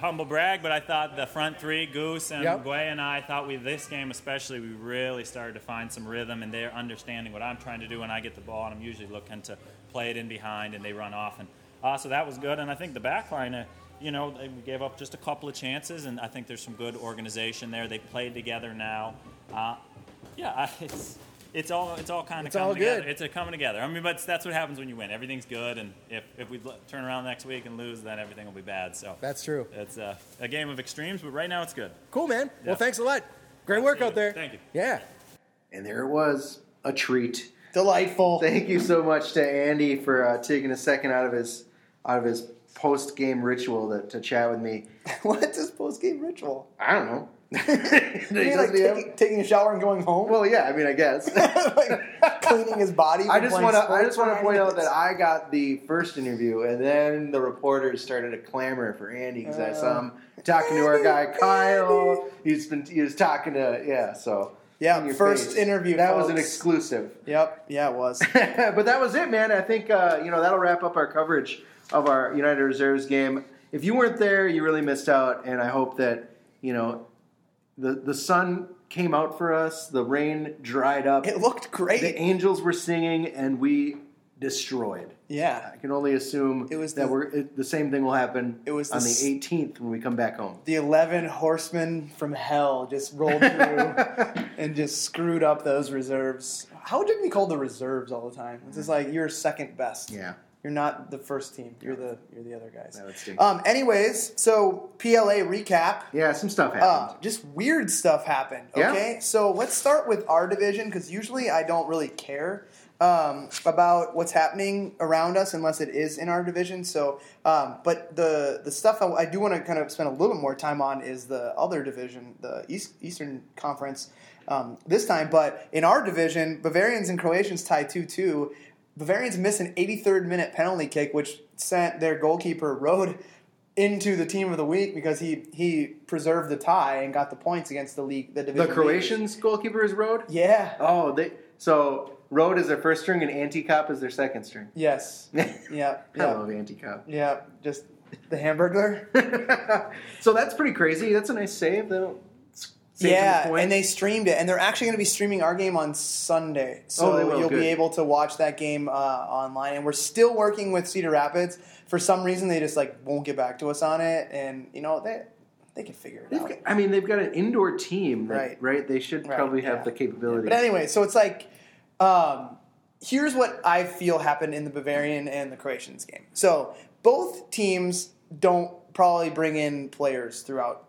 E: humble brag, but I thought the front three, Goose and
D: Yep.
E: Guay and I, thought we this game especially, we really started to find some rhythm, and they're understanding what I'm trying to do when I get the ball, and I'm usually looking to play it in behind, and they run off, and uh, so that was good. And I think the back line, uh, you know, they gave up just a couple of chances, and I think there's some good organization there. They played together now. Uh, yeah, it's. It's all it's all kind of
D: It's
E: coming
D: all
E: together.
D: good.
E: It's a coming together. I mean, but that's what happens when you win. Everything's good, and if, if we turn around next week and lose, then everything will be bad. So
D: That's true.
E: it's a, a game of extremes, but right now it's good.
D: Cool, man. Well, thanks a lot. Great work out there.
E: Thank you.
D: Yeah.
C: And there it was, a treat.
D: Delightful.
C: Thank you so much to Andy for uh, taking a second out of his out of his post game ritual to, to chat with me.
D: What's this post game ritual?
C: I don't know.
D: You mean like
C: Doesn't he have-
D: taking, taking a shower and going home?
C: well, yeah, I mean, I guess.
D: like cleaning his body.
C: I just want to. I just want to point
D: 90
C: out that? I got the first interview, and then the reporters started to clamor for Andy because I saw him talking to our guy Kyle. He's been he was talking to yeah. So
D: Yeah, first
C: face.
D: interview,
C: That was an exclusive.
D: Yep. Yeah, it was.
C: but that was it, man. I think uh, you know that'll wrap up our coverage of our United Reserves game. If you weren't there, you really missed out, and I hope that you know the the sun came out for us, the rain dried up,
D: it looked great.
C: the angels were singing, and we destroyed.
D: yeah.
C: I can only assume
D: It was
C: that
D: the-
C: we're it, the same thing will happen.
D: It was
C: on
D: the
C: the 18th when we come back home.
D: The eleven horsemen from hell just rolled through and just screwed up those reserves. How did we call the reserves all the time? It's just mm. like you're second best.
C: Yeah.
D: You're not the first team. You're the you're the other guys.
C: That would stink.
D: Um. Anyways, so PLA recap.
C: Yeah, some stuff happened.
D: Uh, just weird stuff happened.
C: Yeah.
D: Okay, so let's start with our division because usually I don't really care um, about what's happening around us unless it is in our division. So, um, but the the stuff I, I do want to kind of spend a little bit more time on is the other division, the East, Eastern Conference. Um, this time, but in our division, Bavarians and Croatians tie two two. Bavarians miss an 83rd minute penalty kick, which sent their goalkeeper Rode into the team of the week because he he preserved the tie and got the points against the league. The division.
C: the. Croatians goalkeeper is Rode.
D: Yeah.
C: Oh, they so Rode is their first string and Anti-Cop is their second string.
D: Yes. Yeah.
C: I
D: Yeah.
C: love Anti-Cop.
D: Yeah. Just the Hamburglar.
C: so that's pretty crazy. That's a nice save. They don't
D: yeah,
C: points.
D: and they streamed it, and they're actually going to be streaming our game on Sunday, so
C: Oh, will,
D: you'll
C: good.
D: be able to watch that game uh, online. And we're still working with Cedar Rapids. For some reason, they just like won't get back to us on it, and you know they they can figure it
C: They've
D: out.
C: got, I mean, they've got an indoor team, that,
D: Right.
C: right? They should
D: Right,
C: probably have
D: yeah.
C: the capability.
D: But anyway, so it's like, um, here's what I feel happened in the Bavarian and the Croatians game. So both teams don't probably bring in players throughout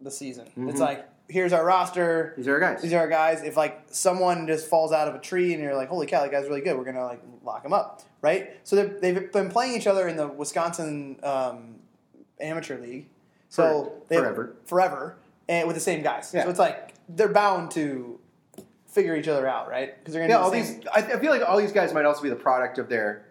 D: the season. It's like, here's our roster.
C: These are our guys.
D: These are our guys. If like someone just falls out of a tree and you're like, holy cow, that guy's really good, we're gonna like lock him up, right? So they've been playing each other in the Wisconsin um, amateur league, so
C: For- forever.
D: forever, and with the same guys.
C: Yeah.
D: So it's like they're bound to figure each other out, right? Because they're gonna
C: yeah, all
D: the
C: these. I, I feel like all these guys might also be the product of their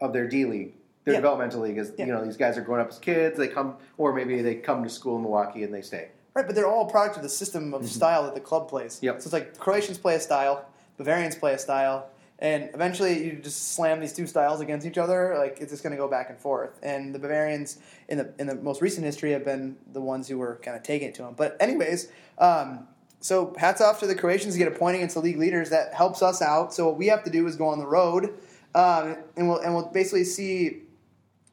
C: of their D league, their
D: Yeah.
C: developmental league. Is
D: Yeah.
C: you know these guys are growing up as kids. They come, or maybe they come to school in Milwaukee and they stay.
D: Right, but they're all a product of the system of style that the club plays.
C: Mm-hmm. Yep.
D: So it's like Croatians play a style, Bavarians play a style, and eventually you just slam these two styles against each other. Like it's just going to go back and forth. And the Bavarians in the in the most recent history have been the ones who were kind of taking it to them. But anyways, um, so hats off to the Croatians to get a point against the league leaders. That helps us out. So what we have to do is go on the road, um, and we'll and we'll basically see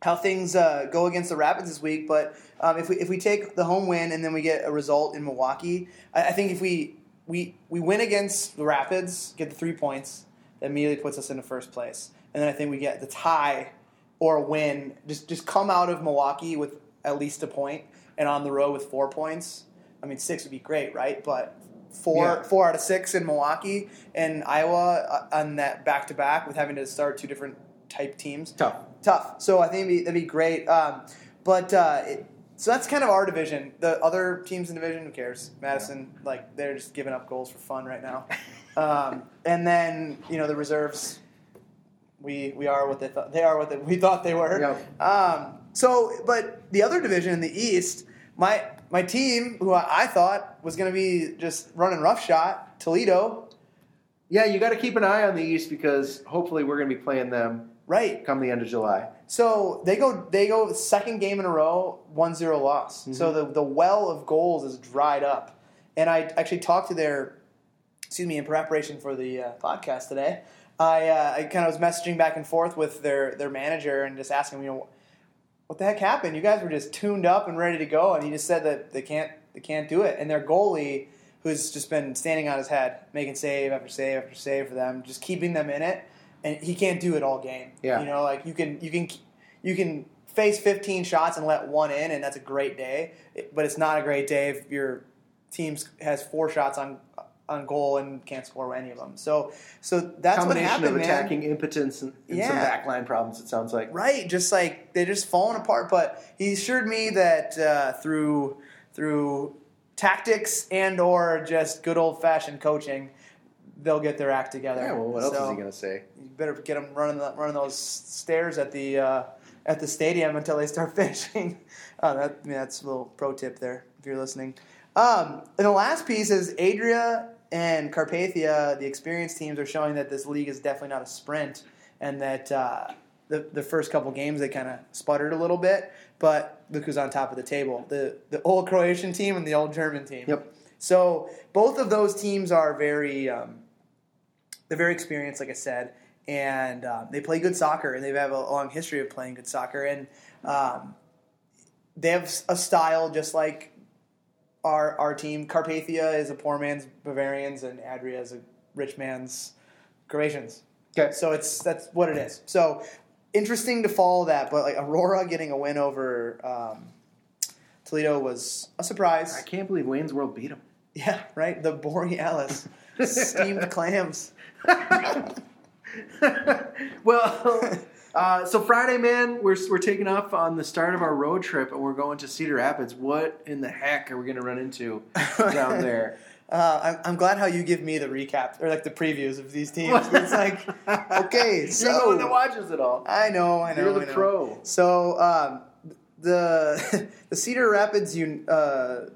D: how things uh, go against the Rapids this week. But um, if we if we take the home win and then we get a result in Milwaukee, I, I think if we we we win against the Rapids, get the three points, that immediately puts us into first place. And then I think we get the tie or a win. Just just come out of Milwaukee with at least a point, and on the road with four points. I mean, six would be great, right? But four
C: Yeah.
D: four out of six in Milwaukee and Iowa uh, on that back to back with having to start two different type teams
C: Tough.
D: tough. So I think it'd be, that'd be great. Um, but uh, it, so that's kind of our division. The other teams in the division, who cares? Madison, like they're just giving up goals for fun right now. Um, and then you know the reserves, we we are what they thought they are what they, we thought they were.
C: Yep.
D: Um, so, but the other division in the East, my my team, who I, I thought was going to be just running roughshod, Toledo,
C: Yeah, you got to keep an eye on the East because hopefully we're going to be playing them
D: right?
C: come the end of July.
D: So they go they go second game in a row, 1-0 loss.
C: Mm-hmm.
D: So the the well of goals is dried up. And I actually talked to their excuse me in preparation for the uh, podcast today. I uh, I kind of was messaging back and forth with their their manager and just asking, you know, what the heck happened? You guys were just tuned up and ready to go, and he just said that they can't they can't do it. And their goalie, who's just been standing on his head, making save after save after save for them, just keeping them in it, and he can't do it all game.
C: Yeah.
D: you know, like you can you can you can face 15 shots and let one in, and that's a great day. But it's not a great day if your team has four shots on on goal and can't score any of them. So so that's what
C: Combination
D: happened,
C: of
D: man.
C: attacking impotence and, and some
D: Yeah.
C: backline problems. It sounds like.
D: Right, just like they're just falling apart. But he assured me that uh, through through tactics and or just good old fashioned coaching, they'll get their act together.
C: Yeah. Well, what else
D: So
C: is he going to say?
D: You better get them running the, running those stairs at the uh, at the stadium until they start finishing. Uh, that, I mean, that's a little pro tip there if you're listening. Um, and the last piece is Adria and Carpathia, the experienced teams, are showing that this league is definitely not a sprint, and that uh, the the first couple games they kind of sputtered a little bit. But look who's on top of the table: the the old Croatian team and the old German team.
C: Yep.
D: So both of those teams are very um, they're very experienced, like I said, and um, they play good soccer, and they have a long history of playing good soccer, and um, they have a style just like our our team. Carpathia is a poor man's Bavarians, and Adria is a rich man's Croatians.
C: Okay.
D: So it's that's what it is. So interesting to follow that, but like Aurora getting a win over um, Toledo was a surprise.
C: I can't believe Wayne's World beat them.
D: Yeah, right. The Borealis steamed clams.
C: well, uh, so Friday, man, we're we're taking off on the start of our road trip, and we're going to Cedar Rapids. What in the heck are we going to run into down there?
D: Uh, I'm, I'm glad how you give me the recap or like the previews of these teams. It's like, okay,
C: You're the
D: so
C: one that watches it all.
D: I know, I know,
C: You're the
D: know.
C: pro.
D: So um, the the Cedar Rapids uh,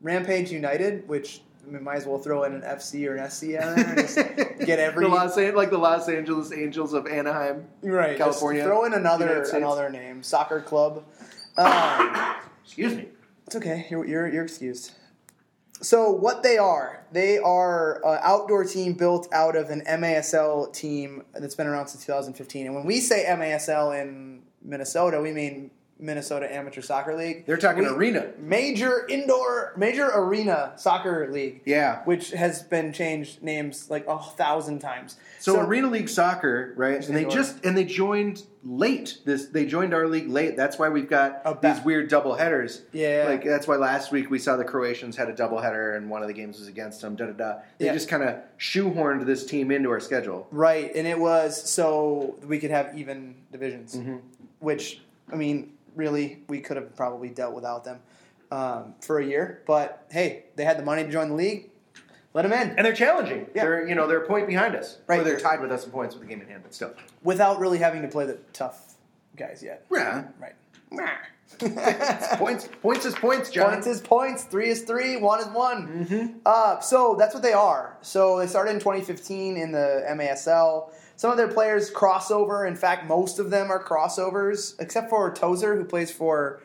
D: Rampage United, which Mean, might as well throw in an FC or an SC there and just get every
C: the Los An- like the Los Angeles Angels of Anaheim.
D: right.
C: California,
D: throw in another another name, soccer club. Um,
C: Excuse me.
D: It's okay. You're, you're, you're excused. So what they are, they are an outdoor team built out of an MASL team that's been around since 2015. And when we say MASL in Minnesota, we mean Minnesota Amateur Soccer League.
C: They're talking
D: We-
C: arena.
D: Major indoor, major arena soccer league.
C: Yeah.
D: which has been changed names like a thousand times.
C: So, Arena League Soccer, right? And they just and they joined late. This they joined our league late. That's why we've got
D: Oh,
C: these weird double headers.
D: Yeah.
C: like that's why last week we saw the Croatians had a double header and one of the games was against them. Da da da. They
D: Yeah.
C: just kind of shoehorned this team into our schedule.
D: Right, and it was so we could have even divisions,
C: Mm-hmm.
D: which I mean, really, we could have probably dealt without them um, for a year. But hey, they had the money to join the league. Let them in
C: And they're challenging.
D: Yeah.
C: They're you know they're a point behind us.
D: Right.
C: Or they're tied with us in points with the game in hand, but still.
D: without really having to play the tough guys yet.
C: Yeah.
D: Right.
C: Points points is points, John.
D: Points is points. Three is three. One is one.
C: Mm-hmm.
D: Uh, so that's what they are. So they started in 2015 in the MASL. Some of their players crossover. In fact, most of them are crossovers, except for Tozer, who plays for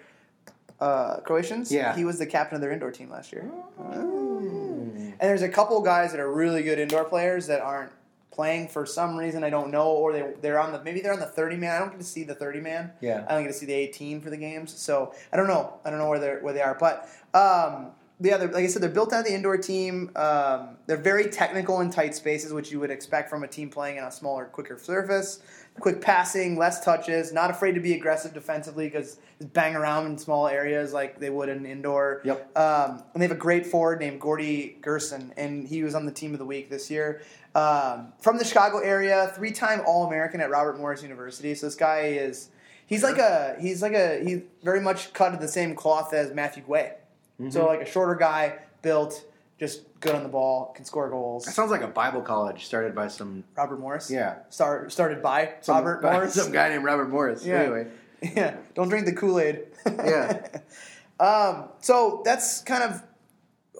D: uh, Croatians.
C: Yeah.
D: he was the captain of their indoor team last year. And there's a couple guys that are really good indoor players that aren't playing for some reason I don't know, or they they're on the maybe they're on the 30 man. I don't get to see the 30 man.
C: Yeah.
D: I don't get to see the 18 for the games, so I don't know. I don't know where they are where they are, but um, the other, like I said, they're built out of the indoor team. Um, they're very technical in tight spaces, which you would expect from a team playing on a smaller, quicker surface. Quick passing, less touches, not afraid to be aggressive defensively because bang around in small areas like they would in indoor.
C: Yep.
D: Um, and they have a great forward named Gordy Gerson, and he was on the team of the week this year. Um, from the Chicago area, three-time All-American at Robert Morris University. So this guy is he's like a he's like a he's very much cut of the same cloth as Matthew Guay.
C: Mm-hmm.
D: So like a shorter guy, built, just good on the ball, can score goals.
C: That sounds like a Bible college started by some
D: Robert Morris.
C: Yeah.
D: Start, started by
C: some
D: Robert
C: by
D: Morris.
C: some guy named Robert Morris.
D: Yeah.
C: Anyway,
D: Yeah. Don't drink the Kool Aid.
C: Yeah.
D: um, so that's kind of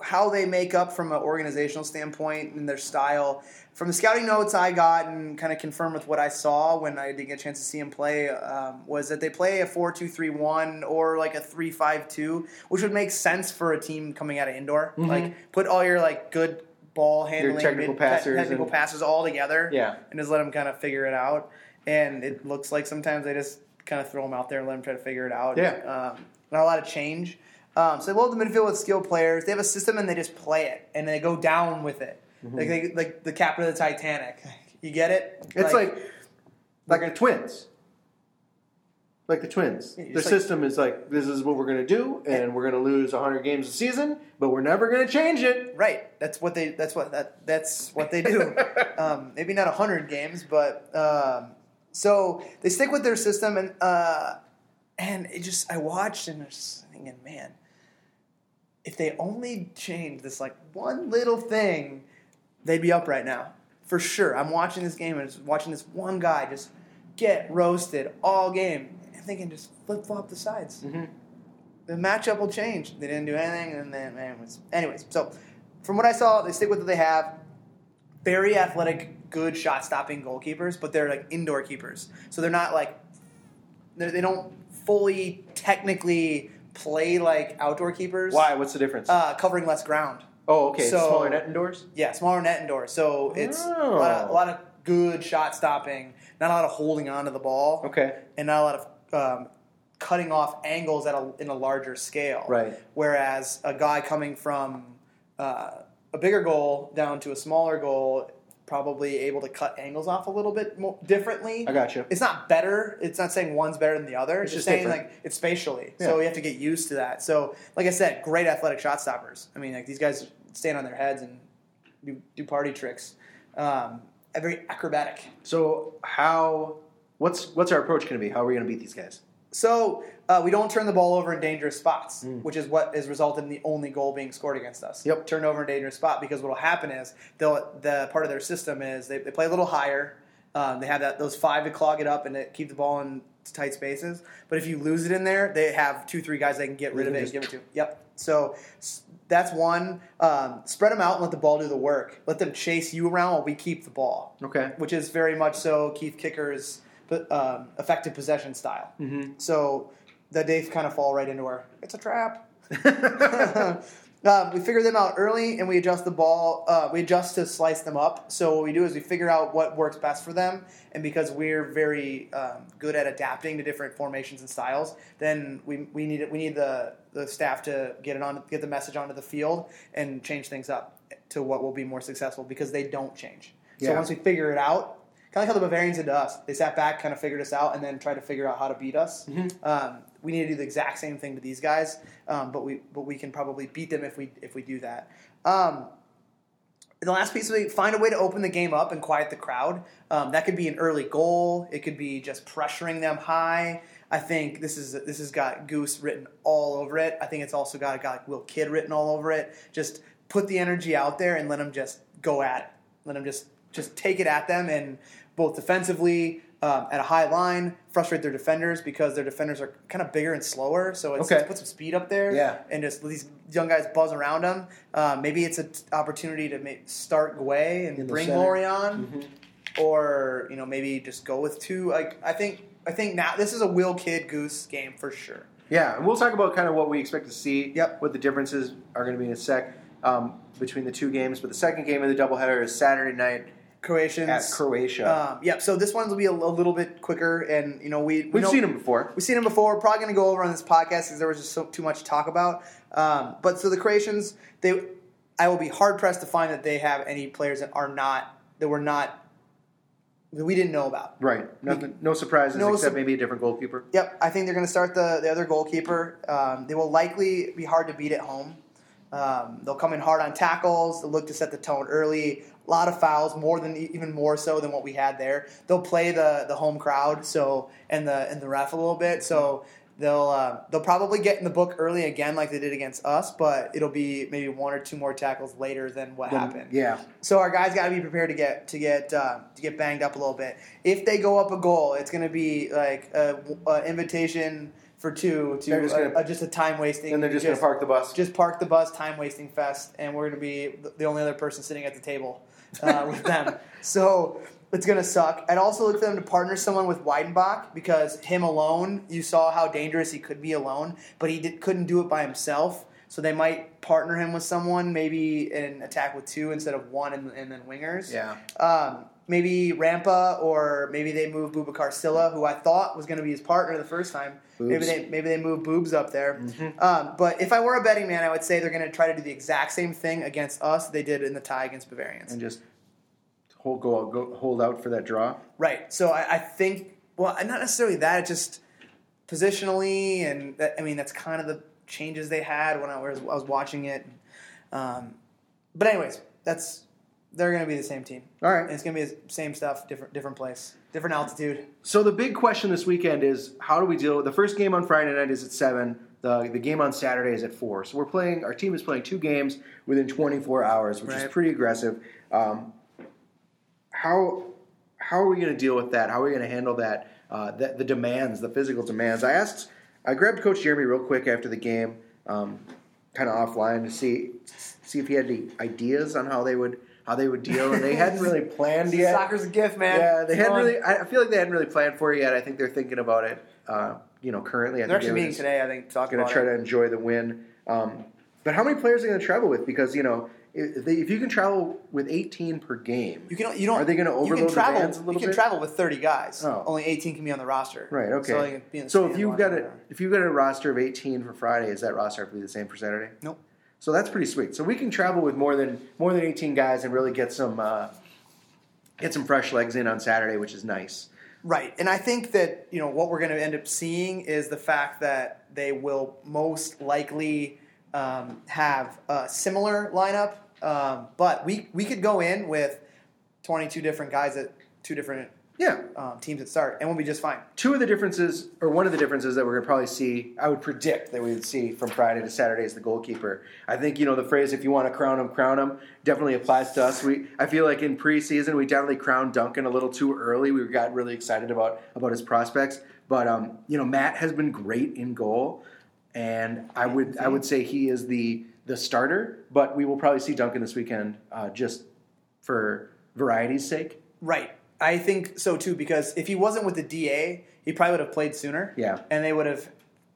D: how they make up from an organizational standpoint and their style. From the scouting notes I got and kind of confirmed with what I saw when I didn't get a chance to see him play um, was that they play a 4 2 3 1 or like a 3 5 2, which would make sense for a team coming out of indoor. Like, put all your like good ball handling,
C: technical
D: mid-
C: passers
D: technical
C: and-
D: passes all together
C: Yeah.
D: and just let them kind of figure it out. And it looks like sometimes they just kind of throw them out there and let them try to figure it out.
C: Yeah.
D: Um, not a lot of change. Um, so they load the midfield with skilled players. They have a system and they just play it and they go down with it, like they, like the captain of the Titanic. You get it?
C: it's like like the twins. Like the twins.
D: Just like-
C: system is like this is what we're going to do, and we're going to lose 100 games a season, but we're never going to change it.
D: right. That's what they. That's what that. That's what they do. um, maybe not hundred games, but um, so they stick with their system and uh, and it just I watched and I was thinking, man, if they only changed this like one little thing, they'd be up right now for sure. I'm watching this game and just watching this one guy just get roasted all game. I'm thinking just flip flop the sides. Mm-hmm. The matchup will change. They didn't do anything, and then anyways, anyways. So from what I saw, they stick with what they have. Very athletic, good shot stopping goalkeepers, but they're like indoor keepers, so they're not like they're, they don't fully technically play like outdoor keepers.
C: Why? What's the difference?
D: Uh, covering less ground.
C: oh, okay.
D: so-
C: smaller net indoors.
D: Yeah, smaller net indoors. so it's a,
C: Oh.
D: lot of, a lot of good shot stopping, not a lot of holding on to the ball,
C: Okay.
D: and not a lot of um, cutting off angles at a, in a larger scale.
C: Right.
D: Whereas a guy coming from uh, a bigger goal down to a smaller goal, probably able to cut angles off a little bit more differently.
C: I got you.
D: It's not better. It's not saying one's better than the other. It's,
C: It's
D: just saying
C: different.
D: like it's spatially.
C: Yeah.
D: So you have to get used to that. So like I said, great athletic shot stoppers. I mean, like these guys stand on their heads and do, do party tricks. Um, very acrobatic.
C: So how? What's what's our approach going to be? How are we going to beat these guys?
D: So uh, we don't turn the ball over in dangerous spots,
C: Mm.
D: which is what has resulted in the only goal being scored against us.
C: Yep.
D: Turn over in dangerous spot because what will happen is they'll the part of their system is they, they play a little higher. Um, they have that those five to clog it up and to keep the ball in tight spaces. But if you lose it in there, they have two three guys they can get rid of it and give it to. Yep. So that's one. Um, spread them out and let the ball do the work. Let them chase you around while we keep the ball
C: Okay.
D: which is very much so Keith Kicker's um, effective possession style.
C: Mm-hmm.
D: So that they kind of fall right into our it's a trap. Um, we figure them out early, and we adjust the ball. Uh, we adjust to slice them up. So what we do is we figure out what works best for them, and because we're very um, good at adapting to different formations and styles, then we, we need we need the, the staff to get it on get the message onto the field and change things up to what will be more successful because they don't change. So once we figure it out, kind of like how the Bavarians did to us, they sat back, kind of figured us out, and then tried to figure out how to beat us. Um, we need to do the exact same thing to these guys, um, but we but we can probably beat them if we if we do that. Um, the last piece, we find a way to open the game up and quiet the crowd. Um, that could be an early goal. It could be just pressuring them high. I think this is this has got Goose written all over it. I think it's also got got Will Kidd written all over it. Just put the energy out there and let them just go at it. Let them just just take it at them and both defensively um, at a high line, frustrate their defenders because their defenders are kind of bigger and slower. So it's,
C: Okay.
D: let's put some speed up there
C: Yeah.
D: and just let these young guys buzz around them. Uh, maybe it's an opportunity to make, start Guay and
C: In
D: bring
C: center.
D: Lori on, or you know maybe just go with two. Like I think I think now this is a Will Kidd Goose game for sure.
C: Yeah, and we'll talk about kind of what we expect to see.
D: Yep.
C: What the differences are going to be in a sec um, between the two games. But the second game of the doubleheader is Saturday night
D: Croatians
C: at Croatia.
D: Um, yep. So this one will be a, a little bit quicker, and you know we we
C: We've
D: know-
C: seen them before.
D: We've seen them before. We're probably going to go over on this podcast because there was just so, too much to talk about. Um, but so the Croatians, they, I will be hard pressed to find that they have any players that are not that were not that we didn't know about.
C: Right. Nothing, no surprises
D: No
C: except
D: sup-
C: maybe a different goalkeeper.
D: Yep, I think they're going to start the, the other goalkeeper. Um, they will likely be hard to beat at home. Um, they'll come in hard on tackles. They'll look to set the tone early. A lot of fouls, more than even more so than what we had there. They'll play the, the home crowd, so and the and the ref a little bit. So they'll uh, they'll probably get in the book early again, like they did against us. But it'll be maybe one or two more tackles later than what happened.
C: Yeah.
D: So our guys got to be prepared to get to get uh, to get banged up a little bit. If they go up a goal, it's going to be like a, a invitation for two to
C: just gonna-
D: uh, just a time wasting.
C: And they're just, going to park the bus.
D: just park the bus, time wasting fest, and we're going to be the only other person sitting at the table uh, with them. So it's going to suck. I'd also look for them to partner someone with Weidenbach because him alone, you saw how dangerous he could be alone, but he did, couldn't do it by himself. So they might partner him with someone, maybe an attack with two instead of one, and, and then wingers.
C: Yeah.
D: Um, maybe Rampa, or maybe they move Bubakar Silla, who I thought was going to be his partner the first time. Maybe they maybe they move Boobs up there.
C: Mm-hmm.
D: Um, but if I were a betting man, I would say they're going to try to do the exact same thing against us they did in the tie against Bavarians.
C: and just hold go, go hold out for that draw.
D: Right. So I, I think, well, not necessarily that. It's just positionally, and that, I mean that's kind of the changes they had when I was, I was watching it. Um, but anyways, that's they're going to be the same team.
C: All right.
D: And it's going to be the same stuff, different different place, different altitude.
C: So the big question this weekend is how do we deal? with The first game on Friday night is at seven. The the game on Saturday is at four. So we're playing. Our team is playing two games within 24 hours, which is pretty aggressive. Um, how how are we going to deal with that? How are we going to handle that? Uh, the, the demands, the physical demands. I asked. I grabbed Coach Jeremy real quick after the game, um, kind of offline to see see if he had any ideas on how they would how they would deal. And they hadn't really planned yet.
D: Soccer's a gift, man.
C: Yeah, they
D: It's
C: hadn't
D: fun.
C: really. I feel like they hadn't really planned for it yet. I think they're thinking about it. Uh, you know, currently, I
D: They're
C: think
D: actually meeting today. I think to
C: Going to try
D: it.
C: to enjoy the win. Um, but how many players are going to travel with? Because you know, if, they, if you can travel with 18 per game,
D: You can you don't.
C: Are they gonna overload you
D: can
C: the
D: travel,
C: bands a little
D: You can
C: bit?
D: travel with thirty guys.
C: Oh.
D: Only eighteen can be on the roster.
C: right? Okay.
D: So, they can be in the
C: So if you've got a if you've got a roster of 18 for Friday, is that roster have to be the same for Saturday?
D: Nope.
C: So that's pretty sweet. So we can travel with more than more than 18 guys and really get some uh, get some fresh legs in on Saturday, which is nice.
D: Right, and I think that you know what we're going to end up seeing is the fact that they will most likely um, have a similar lineup, um, but we we could go in with twenty two different guys at two different
C: Yeah,
D: um, teams at start, and we'll be just fine.
C: two of the differences, or one of the differences that we're going to probably see, I would predict that we would see from Friday to Saturday is the goalkeeper. I think you know the phrase "if you want to crown him, crown him" definitely applies to us. We, I feel like in preseason we definitely crowned Duncan a little too early. We got really excited about about his prospects, but um, you know Matt has been great in goal, and I would I would say he is the the starter. But we will probably see Duncan this weekend, uh, just for variety's sake.
D: Right, I think so too because if he wasn't with the DA, he probably would have played sooner.
C: Yeah.
D: and they would have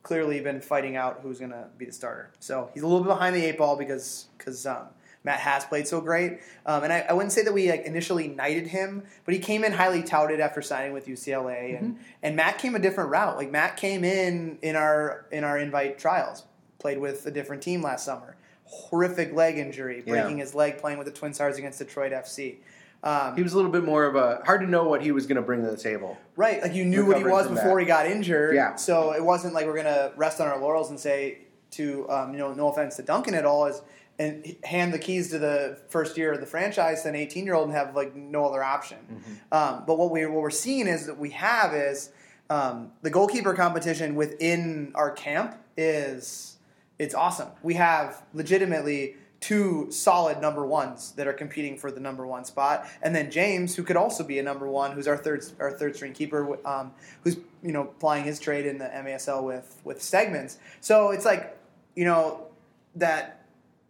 D: clearly been fighting out who's going to be the starter. So he's a little bit behind the eight ball because because um, Matt has played so great. Um, and I, I wouldn't say that we like initially knighted him, but he came in highly touted after signing with UCLA, and and Matt came a different route. Like Matt came in in our in our invite trials, played with a different team last summer. Horrific leg injury,
C: Yeah.
D: breaking his leg playing with the Twin Stars against Detroit FC. Um,
C: He was a little bit more of a hard to know what he was going to bring to the table.
D: Right, like you knew what he was before
C: that.
D: he got injured.
C: Yeah.
D: So it wasn't like we're gonna rest on our laurels and say to um, you know no offense to Duncan at all is and hand the keys to the first year of the franchise to an 18 year old and have like no other option.
C: Mm-hmm.
D: Um, but what we what we're seeing is that we have is um, the goalkeeper competition within our camp is it's awesome. We have legitimately two solid number ones that are competing for the number one spot, and then James, who could also be a number one, who's our third our third string keeper, um, who's you know plying his trade in the MASL with with Stegmans. So it's like you know that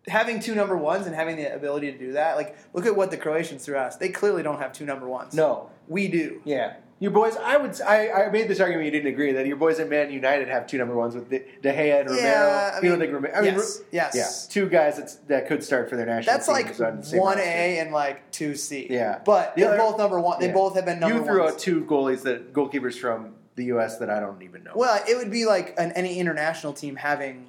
D: having two number ones and having the ability to do that. Like look at what the Croatians threw at us. They clearly don't have two number ones.
C: No.
D: we do.
C: Yeah. Your boys, I would, I, I made this argument you didn't agree that your boys at Man United have two number ones with De, Gea and Romero.
D: Yeah, I
C: you don't think Romero? I mean,
D: yes, yes.
C: yeah, two guys that's, that could start for their national.
D: That's like
C: on the same
D: one. A and like two C.
C: Yeah,
D: but
C: The
D: they're
C: other-
D: both number one. They
C: yeah.
D: both have been number one.
C: You threw
D: ones.
C: out two goalies that goalkeepers from the U.S. that I don't even know.
D: Well, it would be like an, any international team having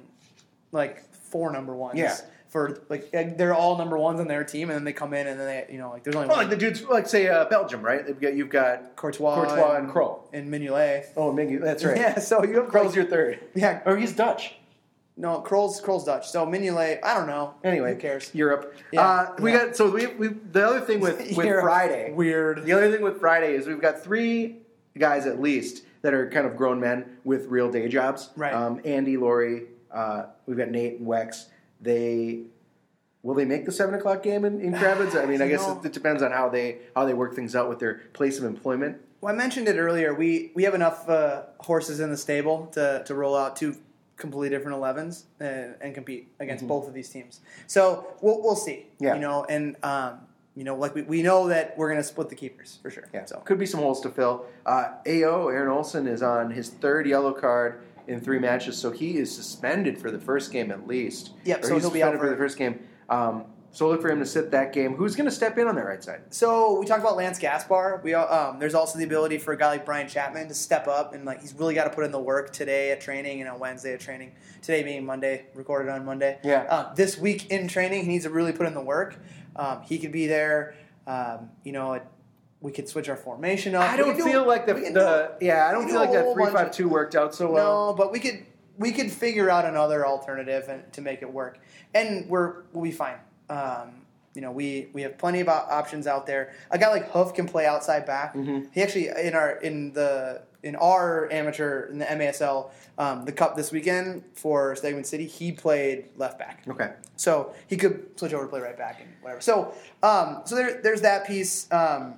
D: like four number ones.
C: Yeah.
D: For like uh, they're all number ones on their team, and then they come in and then they you know like there's only
C: Well,
D: one
C: like the dudes, like say uh, Belgium, right? They've got you've got
D: Courtois,
C: Courtois and Krul.
D: and Mignolet.
C: Oh, Mingy, that's right.
D: Yeah, so you have
C: Krul's your third.
D: yeah.
C: or he's Dutch.
D: No, Krul's Krul's Dutch. So Mignolet, I don't know.
C: Anyway,
D: who cares?
C: Europe.
D: Yeah,
C: Uh, we
D: yeah.
C: got so we, we the other thing with with
D: Europe.
C: Friday.
D: Weird.
C: The other thing with Friday is we've got three guys at least that are kind of grown men with real day jobs.
D: Right.
C: Um, Andy, Lori, uh, we've got Nate and Wex. They will they make the seven o'clock game in, in Kravitz? I mean, I guess
D: know-
C: it, it depends on how they how they work things out with their place of employment.
D: Well, I mentioned it earlier. We we have enough uh, horses in the stable to, to roll out two completely different 11s and, and compete against both of these teams. So we'll, we'll see.
C: Mm-hmm. Yeah.
D: You know, and um, you know, like we, we know that we're going to split the keepers for sure.
C: Yeah,
D: So
C: could be some holes to fill. Uh, Ao Aaron Olson is on his third yellow card in three matches, so he is suspended for the first game at least.
D: Yep,
C: Or
D: so
C: he's
D: he'll be out
C: for
D: for-
C: the first game. Um, so look for him to sit that game. Who's going to step in on that right side?
D: So we talked about Lance Gaspar. We um, there's also the ability for a guy like Brian Chapman to step up and like he's really got to put in the work today at training and on Wednesday at training. Today being Monday, recorded on Monday.
C: Yeah.
D: Uh, this week in training, he needs to really put in the work. Um, he could be there. Um, you know, it, we could switch our formation up.
C: I don't
D: do-
C: feel like the, the
D: do-
C: yeah I don't feel
D: do
C: like that three five two worked out so well.
D: No, but we could we could figure out another alternative and, to make it work, and we're we'll be fine. Um, you know, we we have plenty of options out there. A guy like Hoof can play outside back.
C: Mm-hmm.
D: He actually in our in the in our amateur in the MASL um, the cup this weekend for Stegman City, he played left back.
C: Okay,
D: So he could switch over to play right back and whatever. So um, so there, there's that piece. Um,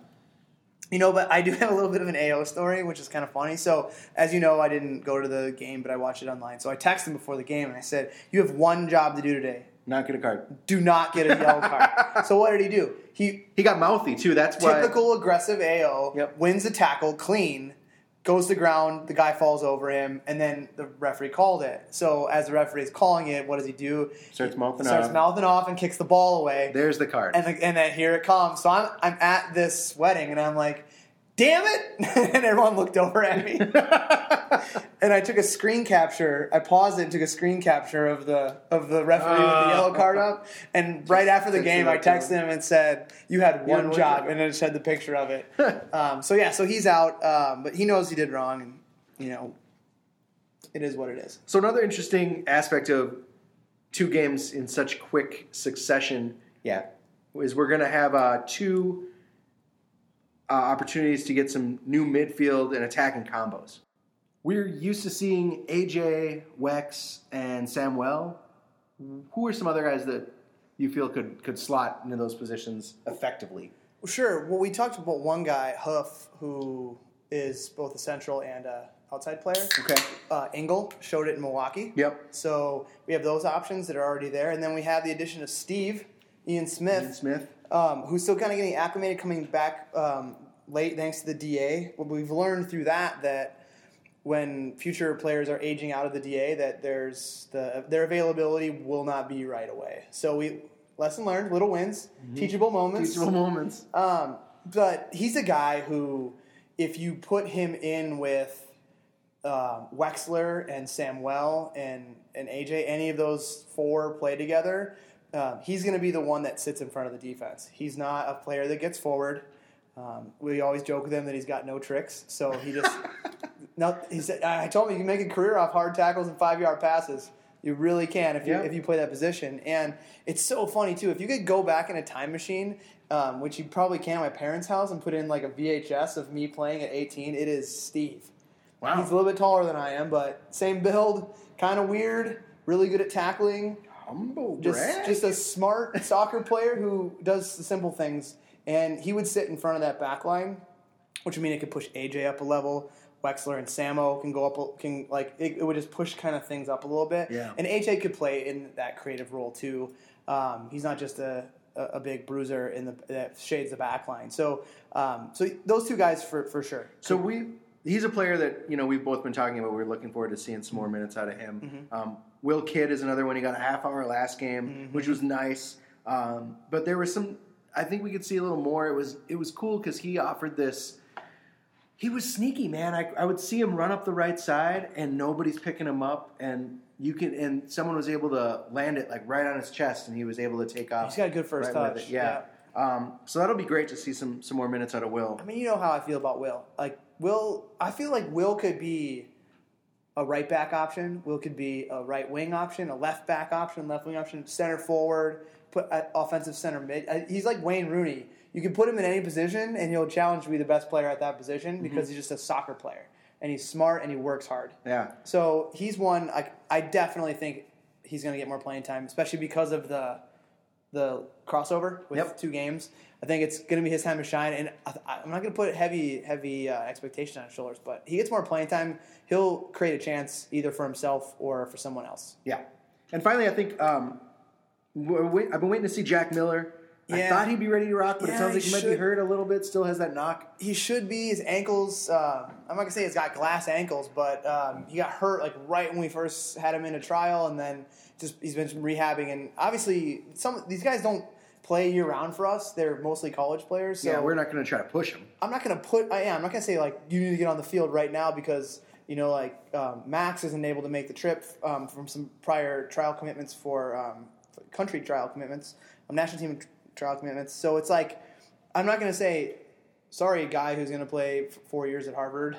D: you know, but I do have a little bit of an AO story, which is kind of funny. So, as you know, I didn't go to the game, but I watched it online. So I texted him before the game and I said, "You have one job to do today.
C: not get a card.
D: Do not get a yellow card." so what did he do? He
C: He got mouthy too. That's why.
D: typical aggressive AO
C: Yep.
D: wins the tackle clean, goes to ground, the guy falls over him, and then the referee called it. So as the referee is calling it, what does he do?
C: Starts mouthing
D: starts
C: off.
D: mouthing off and kicks the ball away.
C: There's the card.
D: And, the, and then here it comes. So I'm, I'm at this wedding and I'm like, damn it. and everyone looked over at me. and I took a screen capture. I paused it and took a screen capture of the of the referee with the
C: Ah.
D: yellow card up. And right after the game, I texted him and said, you had one
C: one
D: job.
C: job.
D: And I just had the picture of it. um, so yeah, so he's out. Um, but he knows he did wrong. And, you know, it is what it is.
C: So another interesting aspect of two games in such quick succession, yeah, is we're going to have uh, two uh, opportunities to get some new midfield and attacking combos. We're used to seeing AJ, Wex, and Samuel. Who are some other guys that you feel could could slot into those positions effectively?
D: Well, sure. Well, we talked about one guy, Hoof, who is both a central and a outside player.
C: Okay.
D: Uh, Engel showed it in Milwaukee.
C: Yep.
D: So we have those options that are already there, and then we have the addition of Steve, Ian Smith,
C: Ian Smith.
D: Um, who's still kind of getting acclimated, coming back um, late thanks to the DA. Well, we've learned through that that when future players are aging out of the DA that there's the their availability will not be right away. So we lesson learned, little wins, teachable moments.
C: Teachable moments.
D: Um, but he's a guy who, if you put him in with um, Wexler and Samuel and and AJ, any of those four play together, um, he's going to be the one that sits in front of the defense. He's not a player that gets forward. Um, we always joke with him that he's got no tricks, so he just. no, he said, I told him you can make a career off hard tackles and five yard passes. You really can if you
C: Yeah.
D: if you play that position, and it's so funny too. If you could go back in a time machine, um, which you probably can at my parents' house, and put in like a VHS of me playing at 18, it is Steve.
C: Wow.
D: He's a little bit taller than I am, but same build, kind of weird, really good at tackling.
C: Humble
D: Just
C: brag.
D: just a smart soccer player who does the simple things. And he would sit in front of that back line, which would mean it could push AJ up a level. Wexler and Samo can go up, can like it, it would just push kind of things up a little bit.
C: Yeah.
D: And AJ could play in that creative role too. Um, he's not just a, a, a big bruiser in the that shades the back line. So um, so those two guys for for sure.
C: So we, he's a player that you know we've both been talking about. We're looking forward to seeing some more minutes out of him.
D: Mm-hmm.
C: Um, Will Kidd is another one. He got a half hour last game,
D: Mm-hmm.
C: which was nice. Um, but there was some. I think we could see a little more. It was it was cool because he offered this. He was sneaky, man. I, I would see him run up the right side, and nobody's picking him up, and you can and someone was able to land it like right on his chest, and he was able to take off.
D: He's got a good first
C: right
D: touch,
C: it. Yeah. Um, so that'll be great to see some some more minutes out of Will.
D: I mean, you know how I feel about Will. Like Will, I feel like Will could be a right back option. Will could be a right wing option, a left back option, left wing option, center forward, put uh, offensive center mid. Uh, He's like Wayne Rooney. You can put him in any position, and he'll challenge to be the best player at that position because he's just a soccer player, and he's smart and he works hard.
C: Yeah.
D: So he's one. I, I definitely think he's going to get more playing time, especially because of the the crossover with
C: Yep.
D: two games. I think it's going to be his time to shine, and I, I'm not going to put heavy heavy uh, expectation on his shoulders. But he gets more playing time. He'll create a chance either for himself or for someone else.
C: Yeah. And finally, I think um, I've been waiting to see Jack Miller. I
D: Yeah.
C: thought he'd be ready to rock, but it sounds like
D: he
C: he might be hurt a little bit. Still has that knock.
D: He should be. His ankles. Uh, I'm not gonna say he's got glass ankles, but um, he got hurt like right when we first had him in a trial, and then just he's been rehabbing. And obviously, some these guys don't play year round for us. They're mostly college players. So
C: yeah, we're not going to try to push him.
D: I'm not going to put. I am. I'm not going to say like you need to get on the field right now because you know like um, Max isn't able to make the trip um, from some prior trial commitments for um, country trial commitments, um, national team trial commitments. So it's like I'm not going to say sorry, guy who's going to play f- four years at Harvard.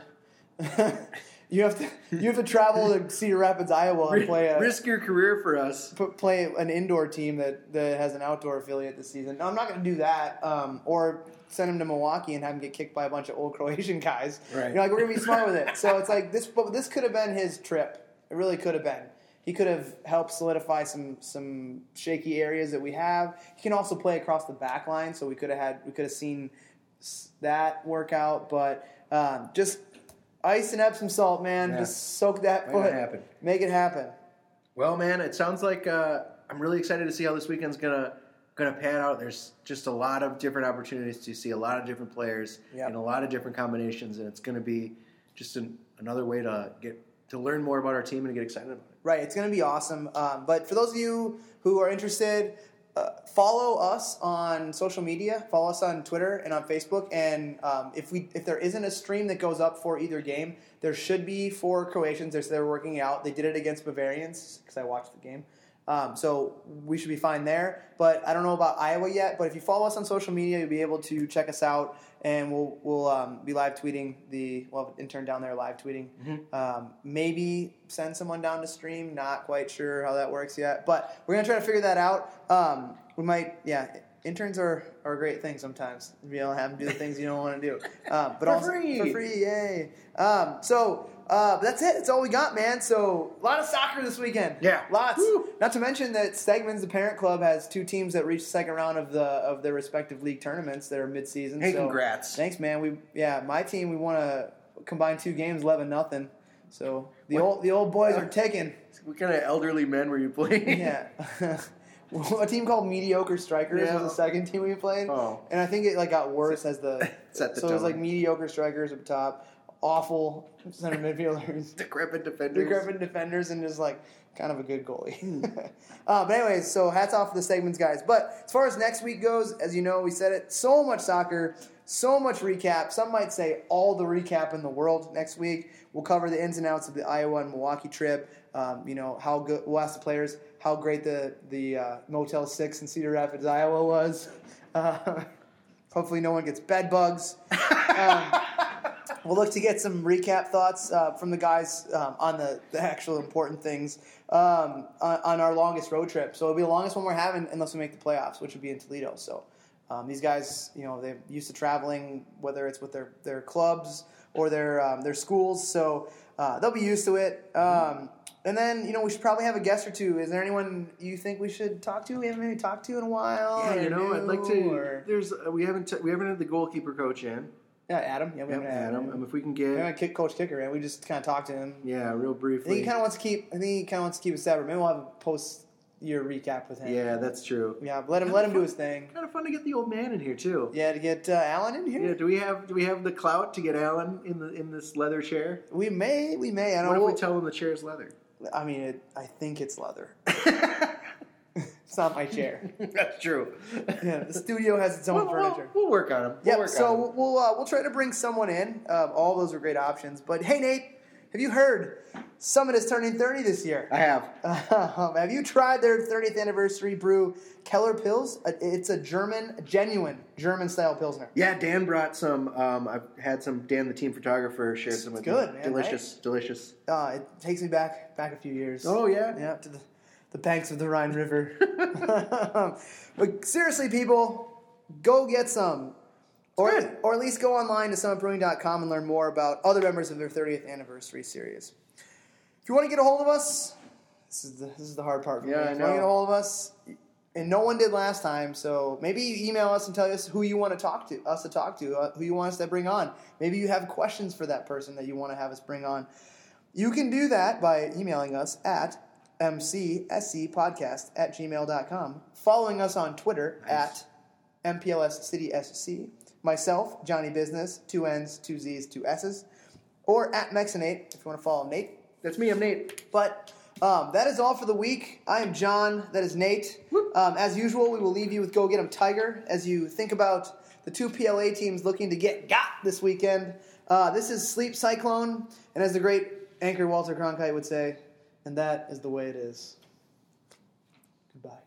D: you have to you have to travel to Cedar Rapids, Iowa, and play a
C: Risk your career for us.
D: put, play an indoor team that, that has an outdoor affiliate this season. No, I'm not going to do that. Um, or send him to Milwaukee and have him get kicked by a bunch of old Croatian guys.
C: Right.
D: You know, like we're going to be smart with it. So it's like this, but this could have been his trip. It really could have been. He could have helped solidify some some shaky areas that we have. He can also play across the back line, so we could have had we could have seen that work out. But um, just ice and Epsom salt, man.
C: Yeah.
D: Just soak that
C: Make it
D: foot.
C: happen.
D: Make it happen.
C: Well, man, it sounds like uh, I'm really excited to see how this weekend's gonna gonna pan out. There's just a lot of different opportunities to see a lot of different players
D: Yep.
C: in a lot of different combinations, and it's gonna be just an, another way to get to learn more about our team and get excited about it.
D: Right, it's going to be awesome. Um, but for those of you who are interested, uh, follow us on social media. Follow us on Twitter and on Facebook. And um, if we if there isn't a stream that goes up for either game, there should be for Croatians. They're, they're working out. They did it against Bavarians because I watched the game. Um, so we should be fine there. But I don't know about Iowa yet. But if you follow us on social media, you'll be able to check us out, and we'll we'll um, be live tweeting the well intern down there live tweeting. Um, maybe send someone down to stream. Not quite sure how that works yet, but we're gonna try to figure that out. Um, we might, yeah. Interns are, are a great thing sometimes. You know, have them do the things you don't want to do, um, but
C: For
D: also
C: free.
D: for free, yay! Um, so uh, but that's it. That's all we got, man. So a lot of soccer this weekend.
C: Yeah.
D: lots.
C: Woo.
D: Not to mention that Stegman's, the parent club, has two teams that reached the second round of the of their respective league tournaments that are mid-season.
C: Hey,
D: so
C: congrats.
D: Thanks, man. We yeah, my team we want to combine two games, eleven nothing. So the
C: What?
D: old the old boys are ticking.
C: What kind of elderly men were you playing?
D: Yeah. a team called Mediocre Strikers
C: Yeah.
D: was the second team we played.
C: Oh.
D: And I think it like got worse as the
C: Set the
D: so it was like mediocre strikers up top. Awful center midfielders,
C: Decrepit defenders.
D: decrepit defenders, and just like kind of a good goalie. uh, but anyways, so hats off to the Stegman's guys. But as far as next week goes, as you know, we said it. So much soccer, so much recap. Some might say all the recap in the world next week. We'll cover the ins and outs of the Iowa and Milwaukee trip. Um, you know how good. We'll ask the players how great the the uh, Motel Six in Cedar Rapids, Iowa was. Uh, hopefully, no one gets bed bugs. We'll look to get some recap thoughts uh, from the guys um, on the, the actual important things um, on, on our longest road trip. So it'll be the longest one we're having unless we make the playoffs, which would be in Toledo. So um, these guys, you know, they're used to traveling, whether it's with their, their clubs or their um, their schools. So uh, they'll be used to it. Um, and then, you know, we should probably have a guest or two. Is there anyone you think we should talk to? We haven't maybe talked to in a while.
C: Yeah, you know, I'd like to.
D: Or,
C: There's uh, we haven't t- we haven't had the goalkeeper coach in.
D: Yeah, Adam. Yeah, we haven't had
C: Adam. Um, if we can get
D: kick Coach Kicker, and we just kind of talked to him.
C: yeah, real
D: I think
C: briefly.
D: he kind of wants to keep. I think he kind of wants to keep it separate. Maybe we'll have a post year recap with him.
C: Yeah, that's true.
D: yeah. but Let him let him do his thing.
C: Kind of fun to get the old man in here too.
D: Yeah, to get uh, Alan in here.
C: Yeah, do we have do we have the clout to get Alan in the in this leather chair?
D: We may, we may. I don't
C: if
D: know.
C: we tell him the chair's leather?
D: I mean, it, I think it's leather. it's not my chair.
C: that's true.
D: Yeah, the studio has its own
C: We'll, we'll,
D: furniture.
C: we'll work on them. We'll work
D: So
C: on
D: we'll we'll, uh, we'll try to bring someone in. Um, all those are great options. But hey, Nate, have you heard Summit is turning 30 this year?
C: I have.
D: Um, have you tried their 30th anniversary brew, Keller Pils? Uh, It's a German, genuine German style pilsner.
C: Yeah, Dan brought some. Um, I've had some. Dan, the team photographer, shared some with
D: good,
C: me.
D: man,
C: Delicious, delicious.
D: Uh, it takes me back back a few years.
C: Oh yeah.
D: Yeah, to the, the banks of the Rhine River. but seriously, people, go get some. Or,
C: good.
D: or at least go online to summitbrewing.com and learn more about other members of their 30th anniversary series. If you want to get a hold of us, this is the, this is the hard part for
C: Yeah,
D: me. If you want to get a hold of us, and no one did last time, so maybe you email us and tell us who you want to talk to, us to talk to, uh, who you want us to bring on. Maybe you have questions for that person that you want to have us bring on. You can do that by emailing us at mcscpodcast at gmail.com, following us on Twitter at mplscitysc, myself, Johnny Business, two N's, two Z's, two S's, or at Mexinate if you want to follow Nate.
C: That's me. I'm Nate.
D: But um, that is all for the week. I am John. That is Nate. Um, as usual, we will leave you with Go Get Get 'em Tiger as you think about the two PLA teams looking to get got this weekend. Uh, this is Sleep Cyclone, and as the great anchor Walter Cronkite would say, and that is the way it is. Goodbye.